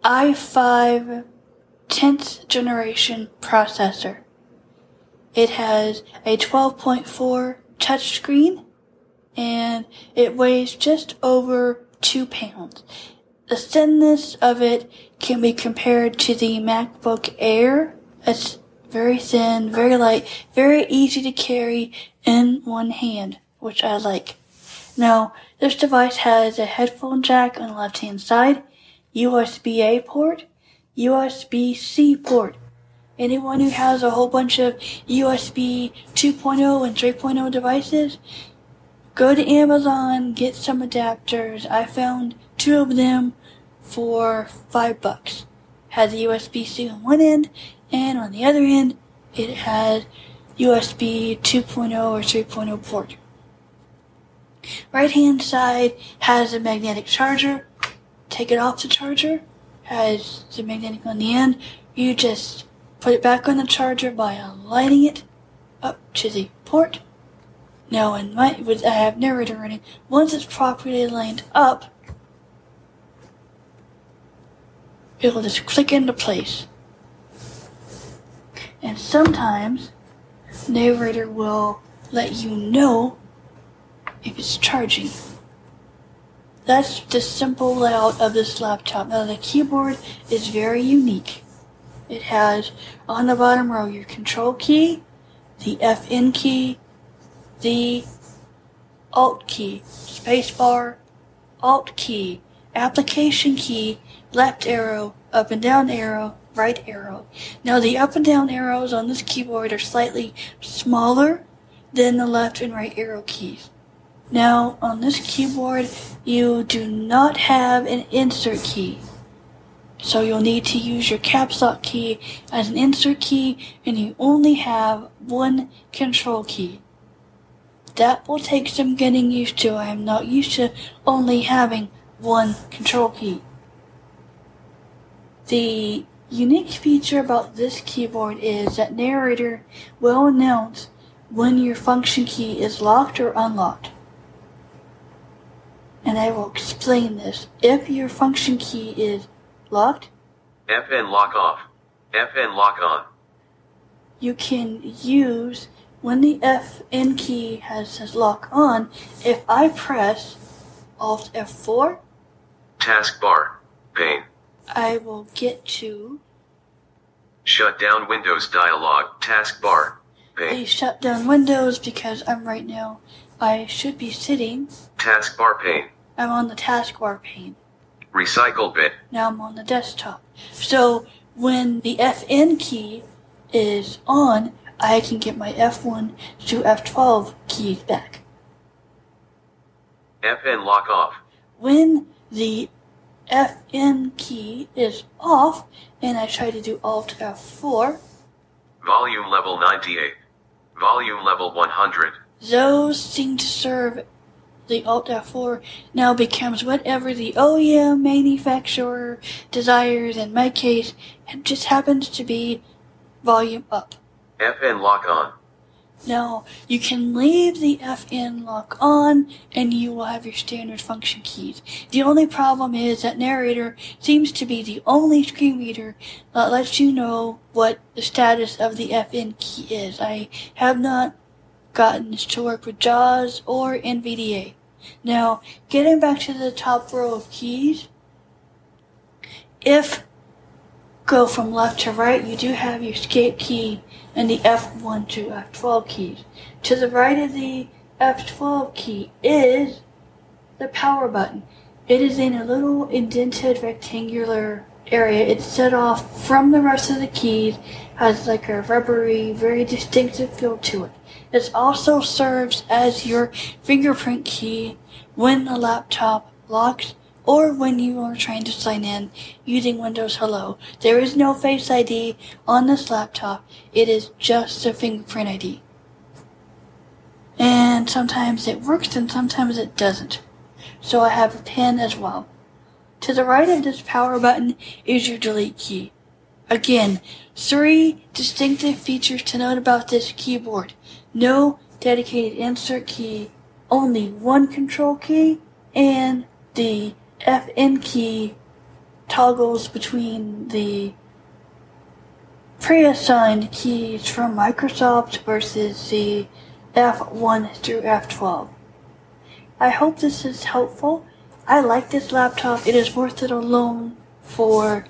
i5 10th generation processor. It has a 12.4 touchscreen and it weighs just over 2 pounds. The thinness of it can be compared to the MacBook Air. It's very thin, very light, very easy to carry in one hand, which I like. Now, this device has a headphone jack on the left hand side, USB-A port, USB-C port. Anyone who has a whole bunch of USB 2.0 and 3.0 devices, go to Amazon, get some adapters. I found two of them for five bucks. Has a USB-C on one end, and on the other end, it has USB 2.0 or 3.0 port. Right hand side has a magnetic charger. Take it off the charger, has the magnetic on the end. You just put it back on the charger by aligning it up to the port. Now, in my, I have narrator running, once it's properly lined up, it'll just click into place. And sometimes narrator will let you know if it's charging. That's the simple layout of this laptop. Now the keyboard is very unique. It has on the bottom row your control key, the FN key, the Alt key, spacebar, Alt key, application key, left arrow, up and down arrow, right arrow. Now the up and down arrows on this keyboard are slightly smaller than the left and right arrow keys. Now on this keyboard you do not have an insert key. So you'll need to use your caps lock key as an insert key and you only have one control key. That will take some getting used to. I am not used to only having one control key. The unique feature about this keyboard is that narrator will announce when your function key is locked or unlocked. And I will explain this. If your function key is locked, FN lock off. FN lock on. you can use when the FN key has says lock on, if I press Alt F4, Taskbar. Pane. I will get to Shut down Windows dialog. Taskbar. Pane. shut down windows because I'm right now, I should be sitting, Taskbar pane. I'm on the taskbar pane. Recycle bin. Now I'm on the desktop. So when the FN key is on, I can get my F1 to F12 keys back. FN lock off. When the FN key is off and I try to do Alt F4, Volume level 98. Volume level 100. those seem to serve the Alt F4 now becomes whatever the OEM manufacturer desires. In my case, it just happens to be volume up. FN lock on. Now, you can leave the FN lock on and you will have your standard function keys. The only problem is that narrator seems to be the only screen reader that lets you know what the status of the FN key is. I have not gotten this to work with JAWS or NVDA. Now, getting back to the top row of keys, if go from left to right, you do have your escape key and the F1 to F12 keys. To the right of the F12 key is the power button. It is in a little indented rectangular area. It's set off from the rest of the keys, has like a rubbery, very distinctive feel to it. It also serves as your fingerprint key when the laptop locks or when you are trying to sign in using Windows Hello. There is no Face ID on this laptop. It is just a fingerprint ID. And sometimes it works and sometimes it doesn't. So I have a pen as well. To the right of this power button is your delete key. Again, three distinctive features to note about this keyboard. No dedicated insert key, only one control key, and the FN key toggles between the pre-assigned keys from Microsoft versus the F1 through F12. I hope this is helpful. I like this laptop. It is worth it alone for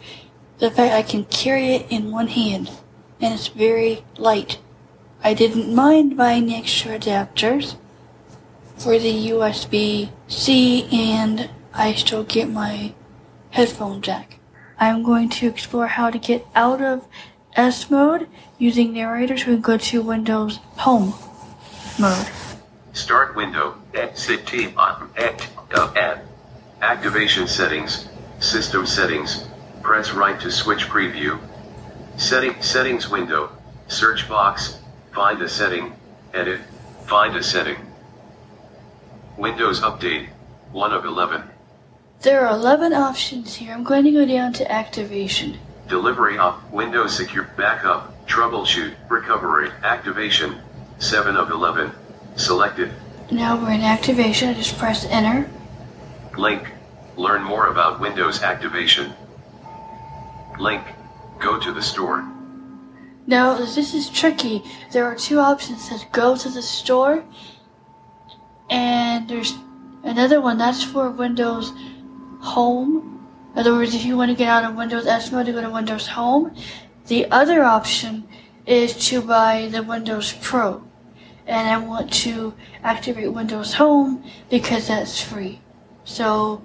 the fact I can carry it in one hand and it's very light. I didn't mind buying the extra adapters for the USB C and I still get my headphone jack. I'm going to explore how to get out of S mode using narrator to go to Windows Home mode. Start window. Exit button. Activation settings. System settings. Press right to switch preview. Setting settings window. Search box. Find a setting. Edit. Find a setting. Windows update. 1 of 11. There are 11 options here. I'm going to go down to activation. Delivery up, Windows secure. Backup. Troubleshoot. Recovery. Activation. 7 of 11. Selected. Now we're in activation. I just press enter. Link. Learn more about Windows activation. Link. Go to the store. Now, this is tricky. There are two options that go to the store, and there's another one that's for Windows Home. In other words, if you want to get out of Windows S mode to go to Windows Home, the other option is to buy the Windows Pro. And I want to activate Windows Home because that's free. So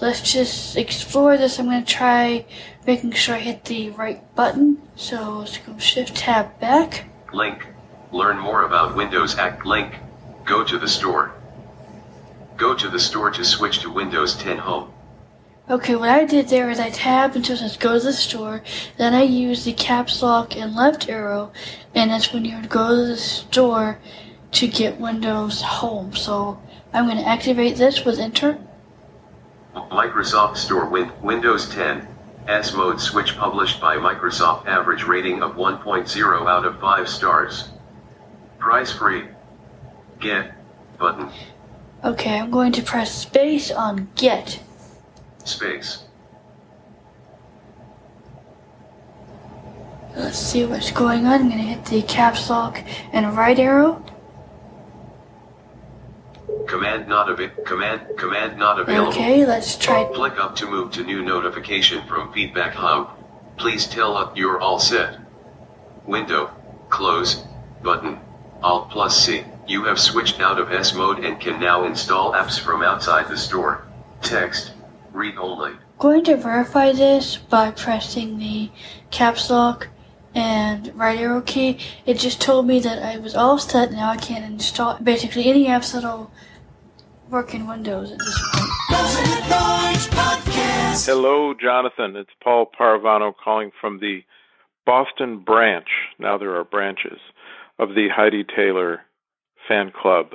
let's just explore this. I'm going to try making sure I hit the right button. So let's go Shift Tab back. Link. Learn more about Windows Act link. Go to the store. Go to the store to switch to Windows 10 Home. Okay, what I did there is I tabbed until it says go to the store, then I used the caps lock and left arrow, and that's when you would go to the store to get Windows Home. So I'm going to activate this with enter. Microsoft Store Win- Windows 10 S Mode Switch published by Microsoft average rating of 1.0 out of 5 stars. Price free. Get button Okay, I'm going to press space on get. Space. Let's see what's going on. I'm going to hit the caps lock and right arrow. Command not available. Command command not available. Okay, let's try. Click up to move to new notification from Feedback Hub. Please tell up you're all set. Window. Close. Button. Alt plus C. You have switched out of S mode and can now install apps from outside the store. Text. Read only. Going to verify this by pressing the caps lock and right arrow key. It just told me that I was all set. Now I can install basically any apps that'll work in Windows at this point. President Lawrence Podcast. Hello, Jonathan. It's Paul Parravano calling from the Boston branch. Now there are branches of the Heidi Taylor fan club.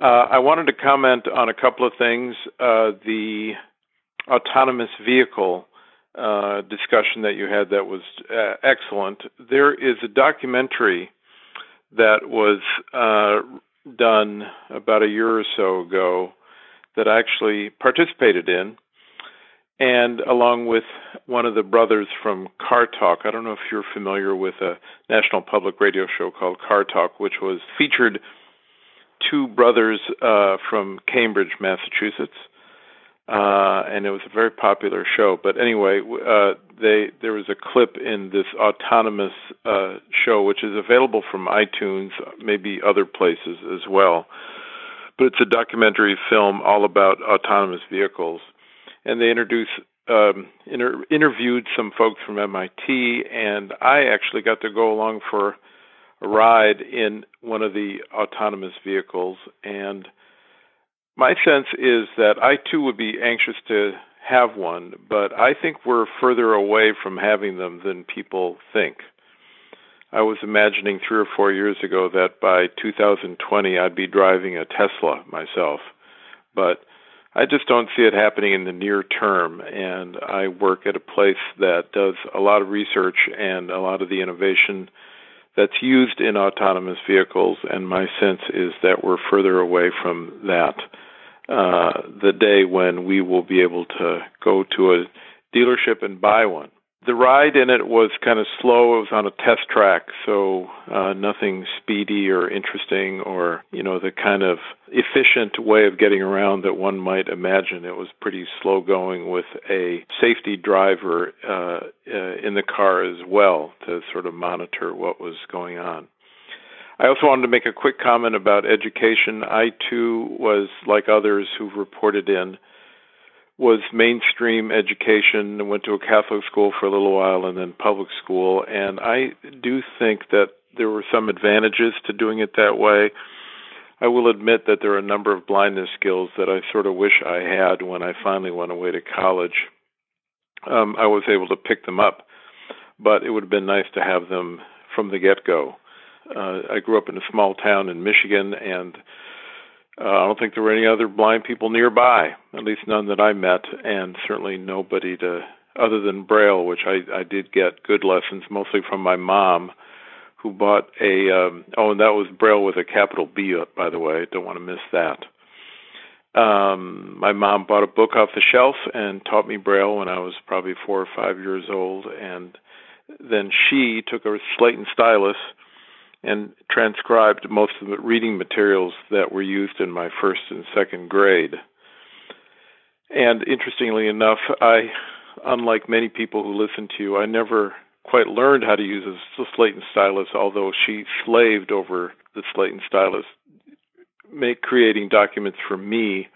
Uh, I wanted to comment on a couple of things. Uh, the autonomous vehicle uh, discussion that you had that was uh, excellent. There is a documentary that was uh, done about a year or so ago that I actually participated in, and along with one of the brothers from Car Talk. I don't know if you're familiar with a national public radio show called Car Talk, which was featured two brothers uh, from Cambridge, Massachusetts. Uh, and it was a very popular show. But anyway, uh, they there was a clip in this autonomous uh, show, which is available from iTunes, maybe other places as well. But it's a documentary film all about autonomous vehicles, and they introduce um, inter- interviewed some folks from MIT, and I actually got to go along for a ride in one of the autonomous vehicles and my sense is that I too would be anxious to have one, but I think we're further away from having them than people think. I was imagining three or four years ago that by 2020 I'd be driving a Tesla myself, but I just don't see it happening in the near term. And I work at a place that does a lot of research and a lot of the innovation that's used in autonomous vehicles, and my sense is that we're further away from that uh, the day when we will be able to go to a dealership and buy one. The ride in it was kind of slow. It was on a test track, so uh, nothing speedy or interesting or, you know, the kind of efficient way of getting around that one might imagine. It was pretty slow going with a safety driver uh, uh, in the car as well to sort of monitor what was going on. I also wanted to make a quick comment about education. I too was like others who've reported in was mainstream education, went to a Catholic school for a little while and then public school, and I do think that there were some advantages to doing it that way. I will admit that there are a number of blindness skills that I sort of wish I had when I finally went away to college. Um, I was able to pick them up, but it would have been nice to have them from the get go uh, I grew up in a small town in Michigan, and uh, I don't think there were any other blind people nearby, at least none that I met, and certainly nobody to other than Braille, which I, I did get good lessons, mostly from my mom, who bought a um, oh, and that was Braille with a capital B, by the way. Don't want to miss that. Um, my mom bought a book off the shelf and taught me Braille when I was probably four or five years old, and then she took a slate and stylus and transcribed most of the reading materials that were used in my first and second grade. And interestingly enough, I, unlike many people who listen to you, I never quite learned how to use a slate and stylus, although she slaved over the slate and stylus, make creating documents for me.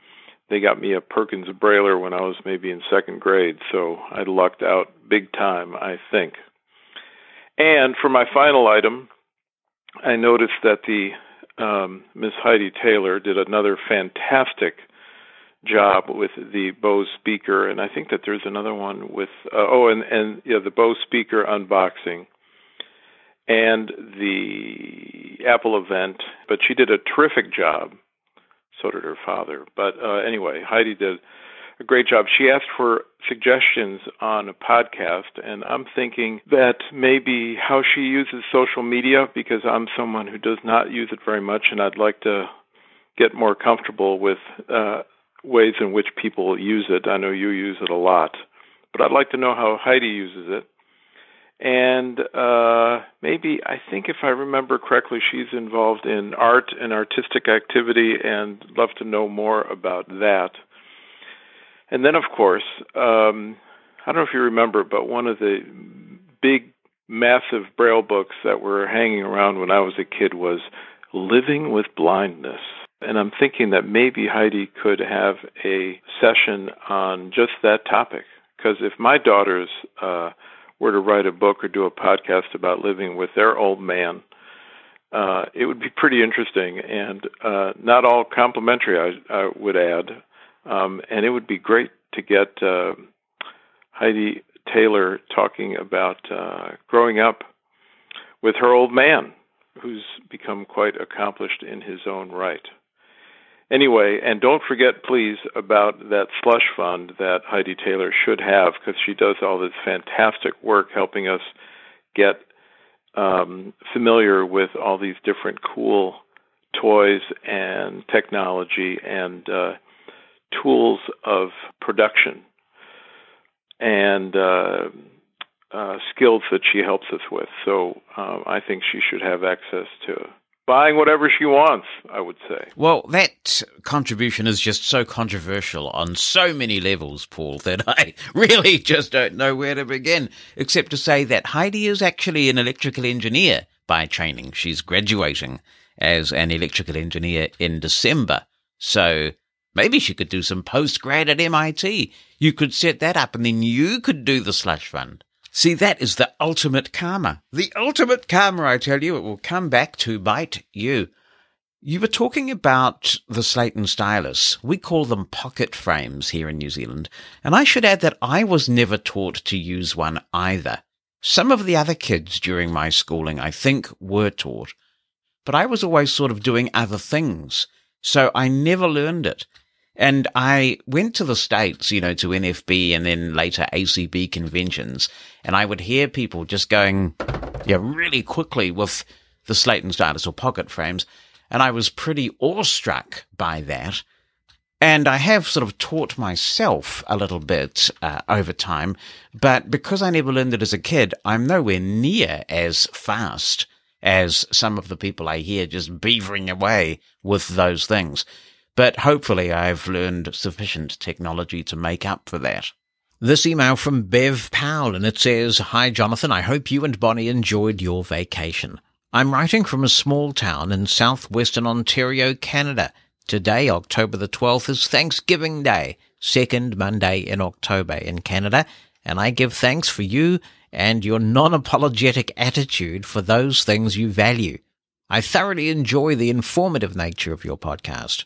They got me a Perkins Brailler when I was maybe in second grade, so I lucked out big time, I think. And for my final item, I noticed that the um, Miss Heidi Taylor did another fantastic job with the Bose speaker, and I think that there's another one with uh, oh, and and yeah, the Bose speaker unboxing and the Apple event. But she did a terrific job. So did her father. But uh, anyway, Heidi did a great job. She asked for suggestions on a podcast, and I'm thinking that maybe how she uses social media because I'm someone who does not use it very much, and I'd like to get more comfortable with uh, ways in which people use it. I know you use it a lot, but I'd like to know how Heidi uses it. And uh, maybe, I think if I remember correctly, she's involved in art and artistic activity and love to know more about that. And then, of course, um, I don't know if you remember, but one of the big, massive Braille books that were hanging around when I was a kid was Living with Blindness. And I'm thinking that maybe Heidi could have a session on just that topic. Because if my daughters uh, were to write a book or do a podcast about living with their old man, uh, it would be pretty interesting and uh, not all complimentary, I, I would add. Um, and it would be great to get uh, Heidi Taylor talking about uh, growing up with her old man, who's become quite accomplished in his own right. Anyway, and don't forget, please, about that slush fund that Heidi Taylor should have because she does all this fantastic work helping us get um, familiar with all these different cool toys and technology and uh, tools of production and uh, uh, skills that she helps us with. So um, I think she should have access to buying whatever she wants, I would say. Well, that contribution is just so controversial on so many levels, Paul, that I really just don't know where to begin, except to say that Heidi is actually an electrical engineer by training. She's graduating as an electrical engineer in December. So Maybe she could do some postgrad at MIT. You could set that up and then you could do the slush fund. See, that is the ultimate karma. The ultimate karma, I tell you, it will come back to bite you. You were talking about the slate and stylus. We call them pocket frames here in New Zealand. And I should add that I was never taught to use one either. Some of the other kids during my schooling, I think, were taught. But I was always sort of doing other things. So I never learned it. And I went to the States, you know, to NFB and then later ACB conventions, and I would hear people just going, yeah, really quickly with the slate and stylus or pocket frames. And I was pretty awestruck by that. And I have sort of taught myself a little bit uh, over time, but because I never learned it as a kid, I'm nowhere near as fast as some of the people I hear just beavering away with those things but hopefully I've learned sufficient technology to make up for that. This email from Bev Powell, and it says, Hi, Jonathan. I hope you and Bonnie enjoyed your vacation. I'm writing from a small town in southwestern Ontario, Canada. Today, October the 12th, is Thanksgiving Day, second Monday in October in Canada, and I give thanks for you and your non-apologetic attitude for those things you value. I thoroughly enjoy the informative nature of your podcast.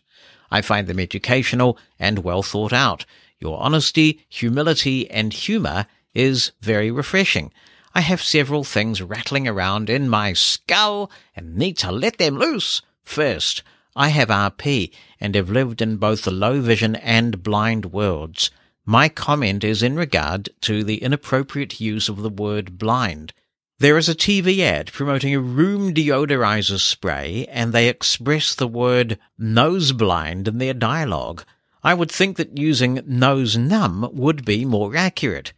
I find them educational and well thought out. Your honesty, humility, and humor is very refreshing. I have several things rattling around in my skull and need to let them loose. First, I have RP and have lived in both the low vision and blind worlds. My comment is in regard to the inappropriate use of the word blind. There is a TV ad promoting a room deodorizer spray and they express the word nose blind in their dialogue. I would think that using nose numb would be more accurate.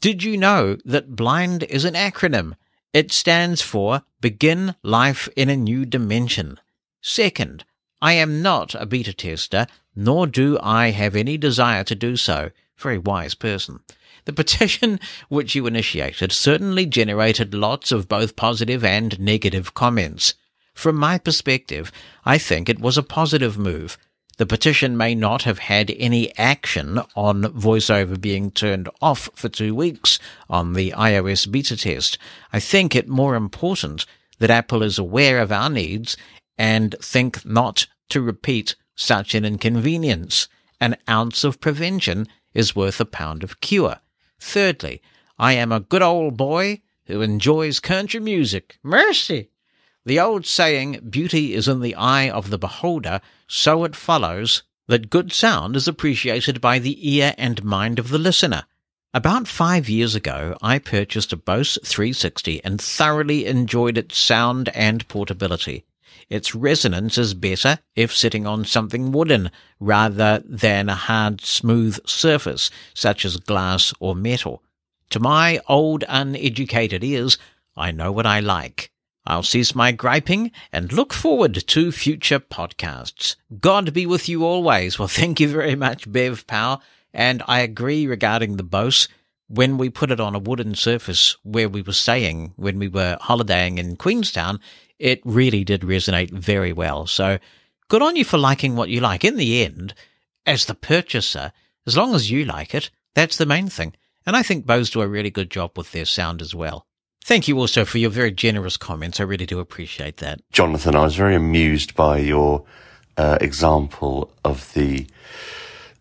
Did you know that BLIND is an acronym? It stands for Begin Life in a New Dimension. Second, I am not a beta tester, nor do I have any desire to do so. Very wise person. The petition which you initiated certainly generated lots of both positive and negative comments. From my perspective, I think it was a positive move. The petition may not have had any action on VoiceOver being turned off for two weeks on the iOS beta test. I think it more important that Apple is aware of our needs and think not to repeat such an inconvenience. An ounce of prevention is worth a pound of cure. Thirdly, I am a good old boy who enjoys country music. Mercy! The old saying, beauty is in the eye of the beholder, so it follows that good sound is appreciated by the ear and mind of the listener. About five years ago, I purchased a Bose 360 and thoroughly enjoyed its sound and portability. Its resonance is better if sitting on something wooden rather than a hard, smooth surface such as glass or metal. To my old, uneducated ears, I know what I like. I'll cease my griping and look forward to future podcasts. God be with you always. Well, thank you very much, Bev Powell. And I agree regarding the Bose. When we put it on a wooden surface where we were staying when we were holidaying in Queenstown, it really did resonate very well. So good on you for liking what you like. In the end, as the purchaser, as long as you like it, that's the main thing. And I think Bose do a really good job with their sound as well. Thank you also for your very generous comments. I really do appreciate that. Jonathan, I was very amused by your uh, example of the,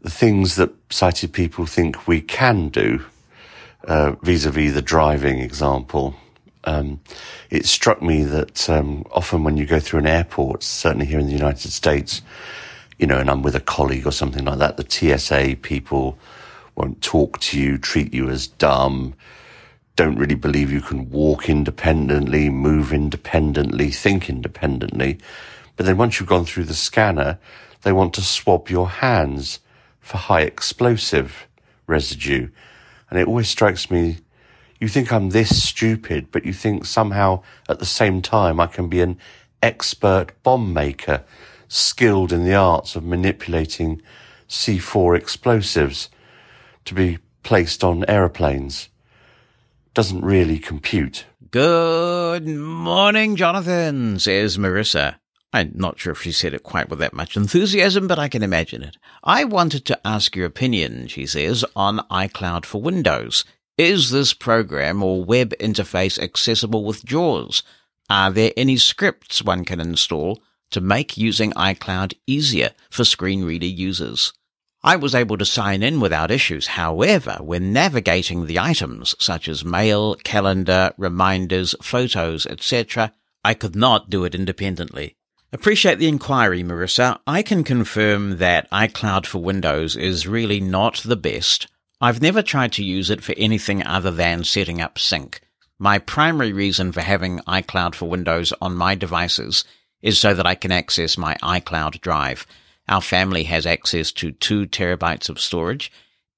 the things that sighted people think we can do uh, vis-a-vis the driving example. Um, it struck me that um, often when you go through an airport, certainly here in the United States, you know, and I'm with a colleague or something like that, the TSA people won't talk to you, treat you as dumb, don't really believe you can walk independently, move independently, think independently. But then once you've gone through the scanner, they want to swab your hands for high explosive residue. And it always strikes me, you think I'm this stupid, but you think somehow at the same time I can be an expert bomb maker, skilled in the arts of manipulating C4 explosives to be placed on aeroplanes. Doesn't really compute. Good morning, Jonathan, says Marissa. I'm not sure if she said it quite with that much enthusiasm, but I can imagine it. I wanted to ask your opinion, she says, on iCloud for Windows. Is this program or web interface accessible with JAWS? Are there any scripts one can install to make using iCloud easier for screen reader users? I was able to sign in without issues. However, when navigating the items such as mail, calendar, reminders, photos, etc., I could not do it independently. Appreciate the inquiry, Marissa. I can confirm that iCloud for Windows is really not the best. I've never tried to use it for anything other than setting up sync. My primary reason for having iCloud for Windows on my devices is so that I can access my iCloud drive. Our family has access to two terabytes of storage,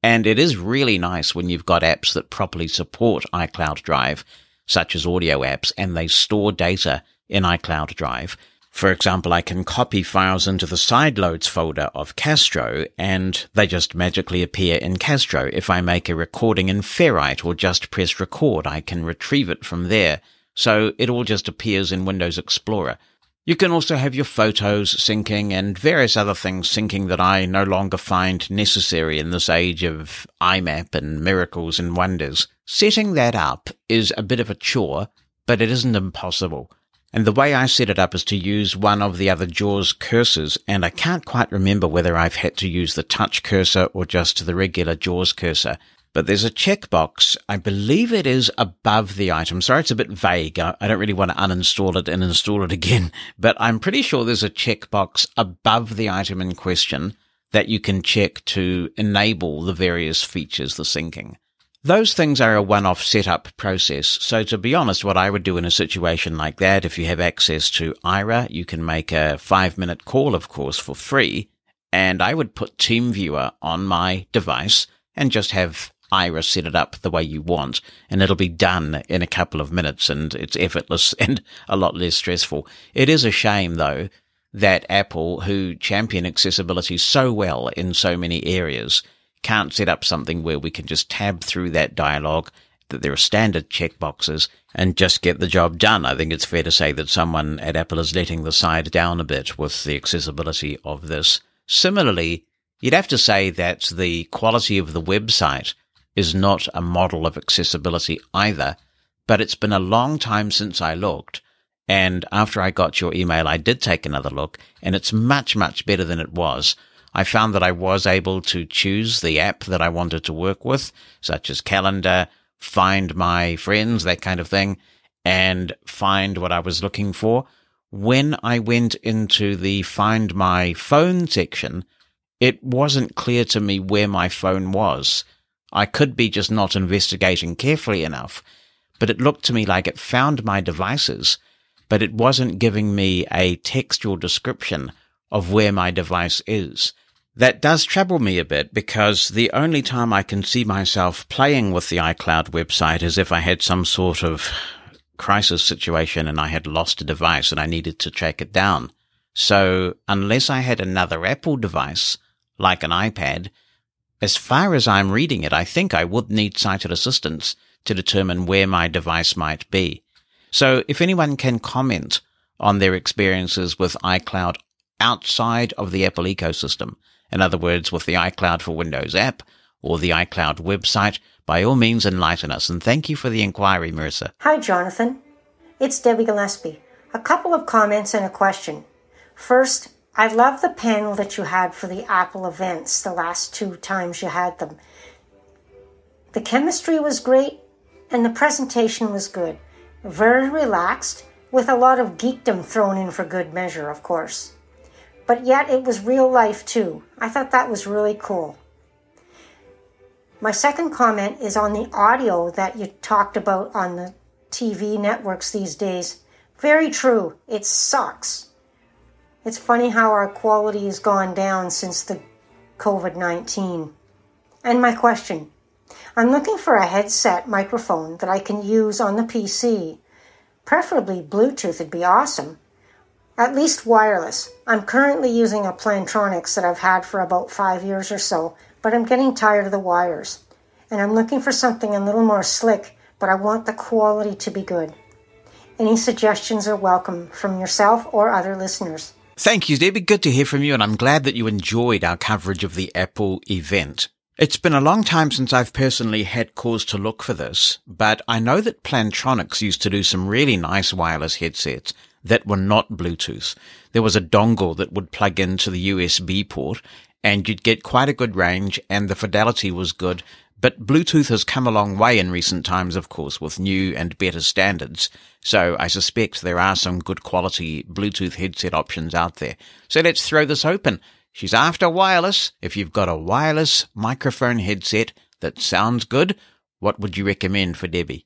and it is really nice when you've got apps that properly support iCloud Drive, such as audio apps, and they store data in iCloud Drive. For example, I can copy files into the sideloads folder of Castro and they just magically appear in Castro. If I make a recording in Ferrite or just press record, I can retrieve it from there. So it all just appears in Windows Explorer. You can also have your photos syncing and various other things syncing that I no longer find necessary in this age of IMAP and miracles and wonders. Setting that up is a bit of a chore, but it isn't impossible. And the way I set it up is to use one of the other JAWS cursors, and I can't quite remember whether I've had to use the touch cursor or just the regular JAWS cursor. But there's a checkbox. I believe it is above the item. Sorry, it's a bit vague. I don't really want to uninstall it and install it again, but I'm pretty sure there's a checkbox above the item in question that you can check to enable the various features, the syncing. Those things are a one-off setup process. So to be honest, what I would do in a situation like that, if you have access to Aira, you can make a five minute call, of course, for free. And I would put TeamViewer on my device and just have Iris set it up the way you want and it'll be done in a couple of minutes and it's effortless and a lot less stressful. It is a shame though that Apple, who champion accessibility so well in so many areas, can't set up something where we can just tab through that dialogue, that there are standard checkboxes and just get the job done. I think it's fair to say that someone at Apple is letting the side down a bit with the accessibility of this. Similarly, you'd have to say that the quality of the website is not a model of accessibility either, but it's been a long time since I looked. And after I got your email, I did take another look and it's much, much better than it was. I found that I was able to choose the app that I wanted to work with, such as calendar, find my friends, that kind of thing, and find what I was looking for. When I went into the find my phone section, it wasn't clear to me where my phone was. I could be just not investigating carefully enough, but it looked to me like it found my devices, but it wasn't giving me a textual description of where my device is. That does trouble me a bit because the only time I can see myself playing with the iCloud website is if I had some sort of crisis situation and I had lost a device and I needed to track it down. So unless I had another Apple device, like an iPad, as far as I'm reading it, I think I would need sighted assistance to determine where my device might be. So if anyone can comment on their experiences with iCloud outside of the Apple ecosystem, in other words, with the iCloud for Windows app or the iCloud website, by all means enlighten us. And thank you for the inquiry, Marissa. Hi, Jonathan. It's Debbie Gillespie. A couple of comments and a question. First, I love the panel that you had for the Apple events the last two times you had them. The chemistry was great and the presentation was good. Very relaxed, with a lot of geekdom thrown in for good measure, of course. But yet it was real life too. I thought that was really cool. My second comment is on the audio that you talked about on the TV networks these days. Very true. It sucks. It's funny how our quality has gone down since the COVID 19. And my question I'm looking for a headset microphone that I can use on the PC. Preferably Bluetooth would be awesome. At least wireless. I'm currently using a Plantronics that I've had for about five years or so, but I'm getting tired of the wires. And I'm looking for something a little more slick, but I want the quality to be good. Any suggestions are welcome from yourself or other listeners. Thank you, Debbie. Good to hear from you, and I'm glad that you enjoyed our coverage of the Apple event. It's been a long time since I've personally had cause to look for this, but I know that Plantronics used to do some really nice wireless headsets that were not Bluetooth. There was a dongle that would plug into the USB port and you'd get quite a good range and the fidelity was good, but Bluetooth has come a long way in recent times, of course, with new and better standards. So I suspect there are some good quality Bluetooth headset options out there. So let's throw this open. She's after wireless. If you've got a wireless microphone headset that sounds good, what would you recommend for Debbie?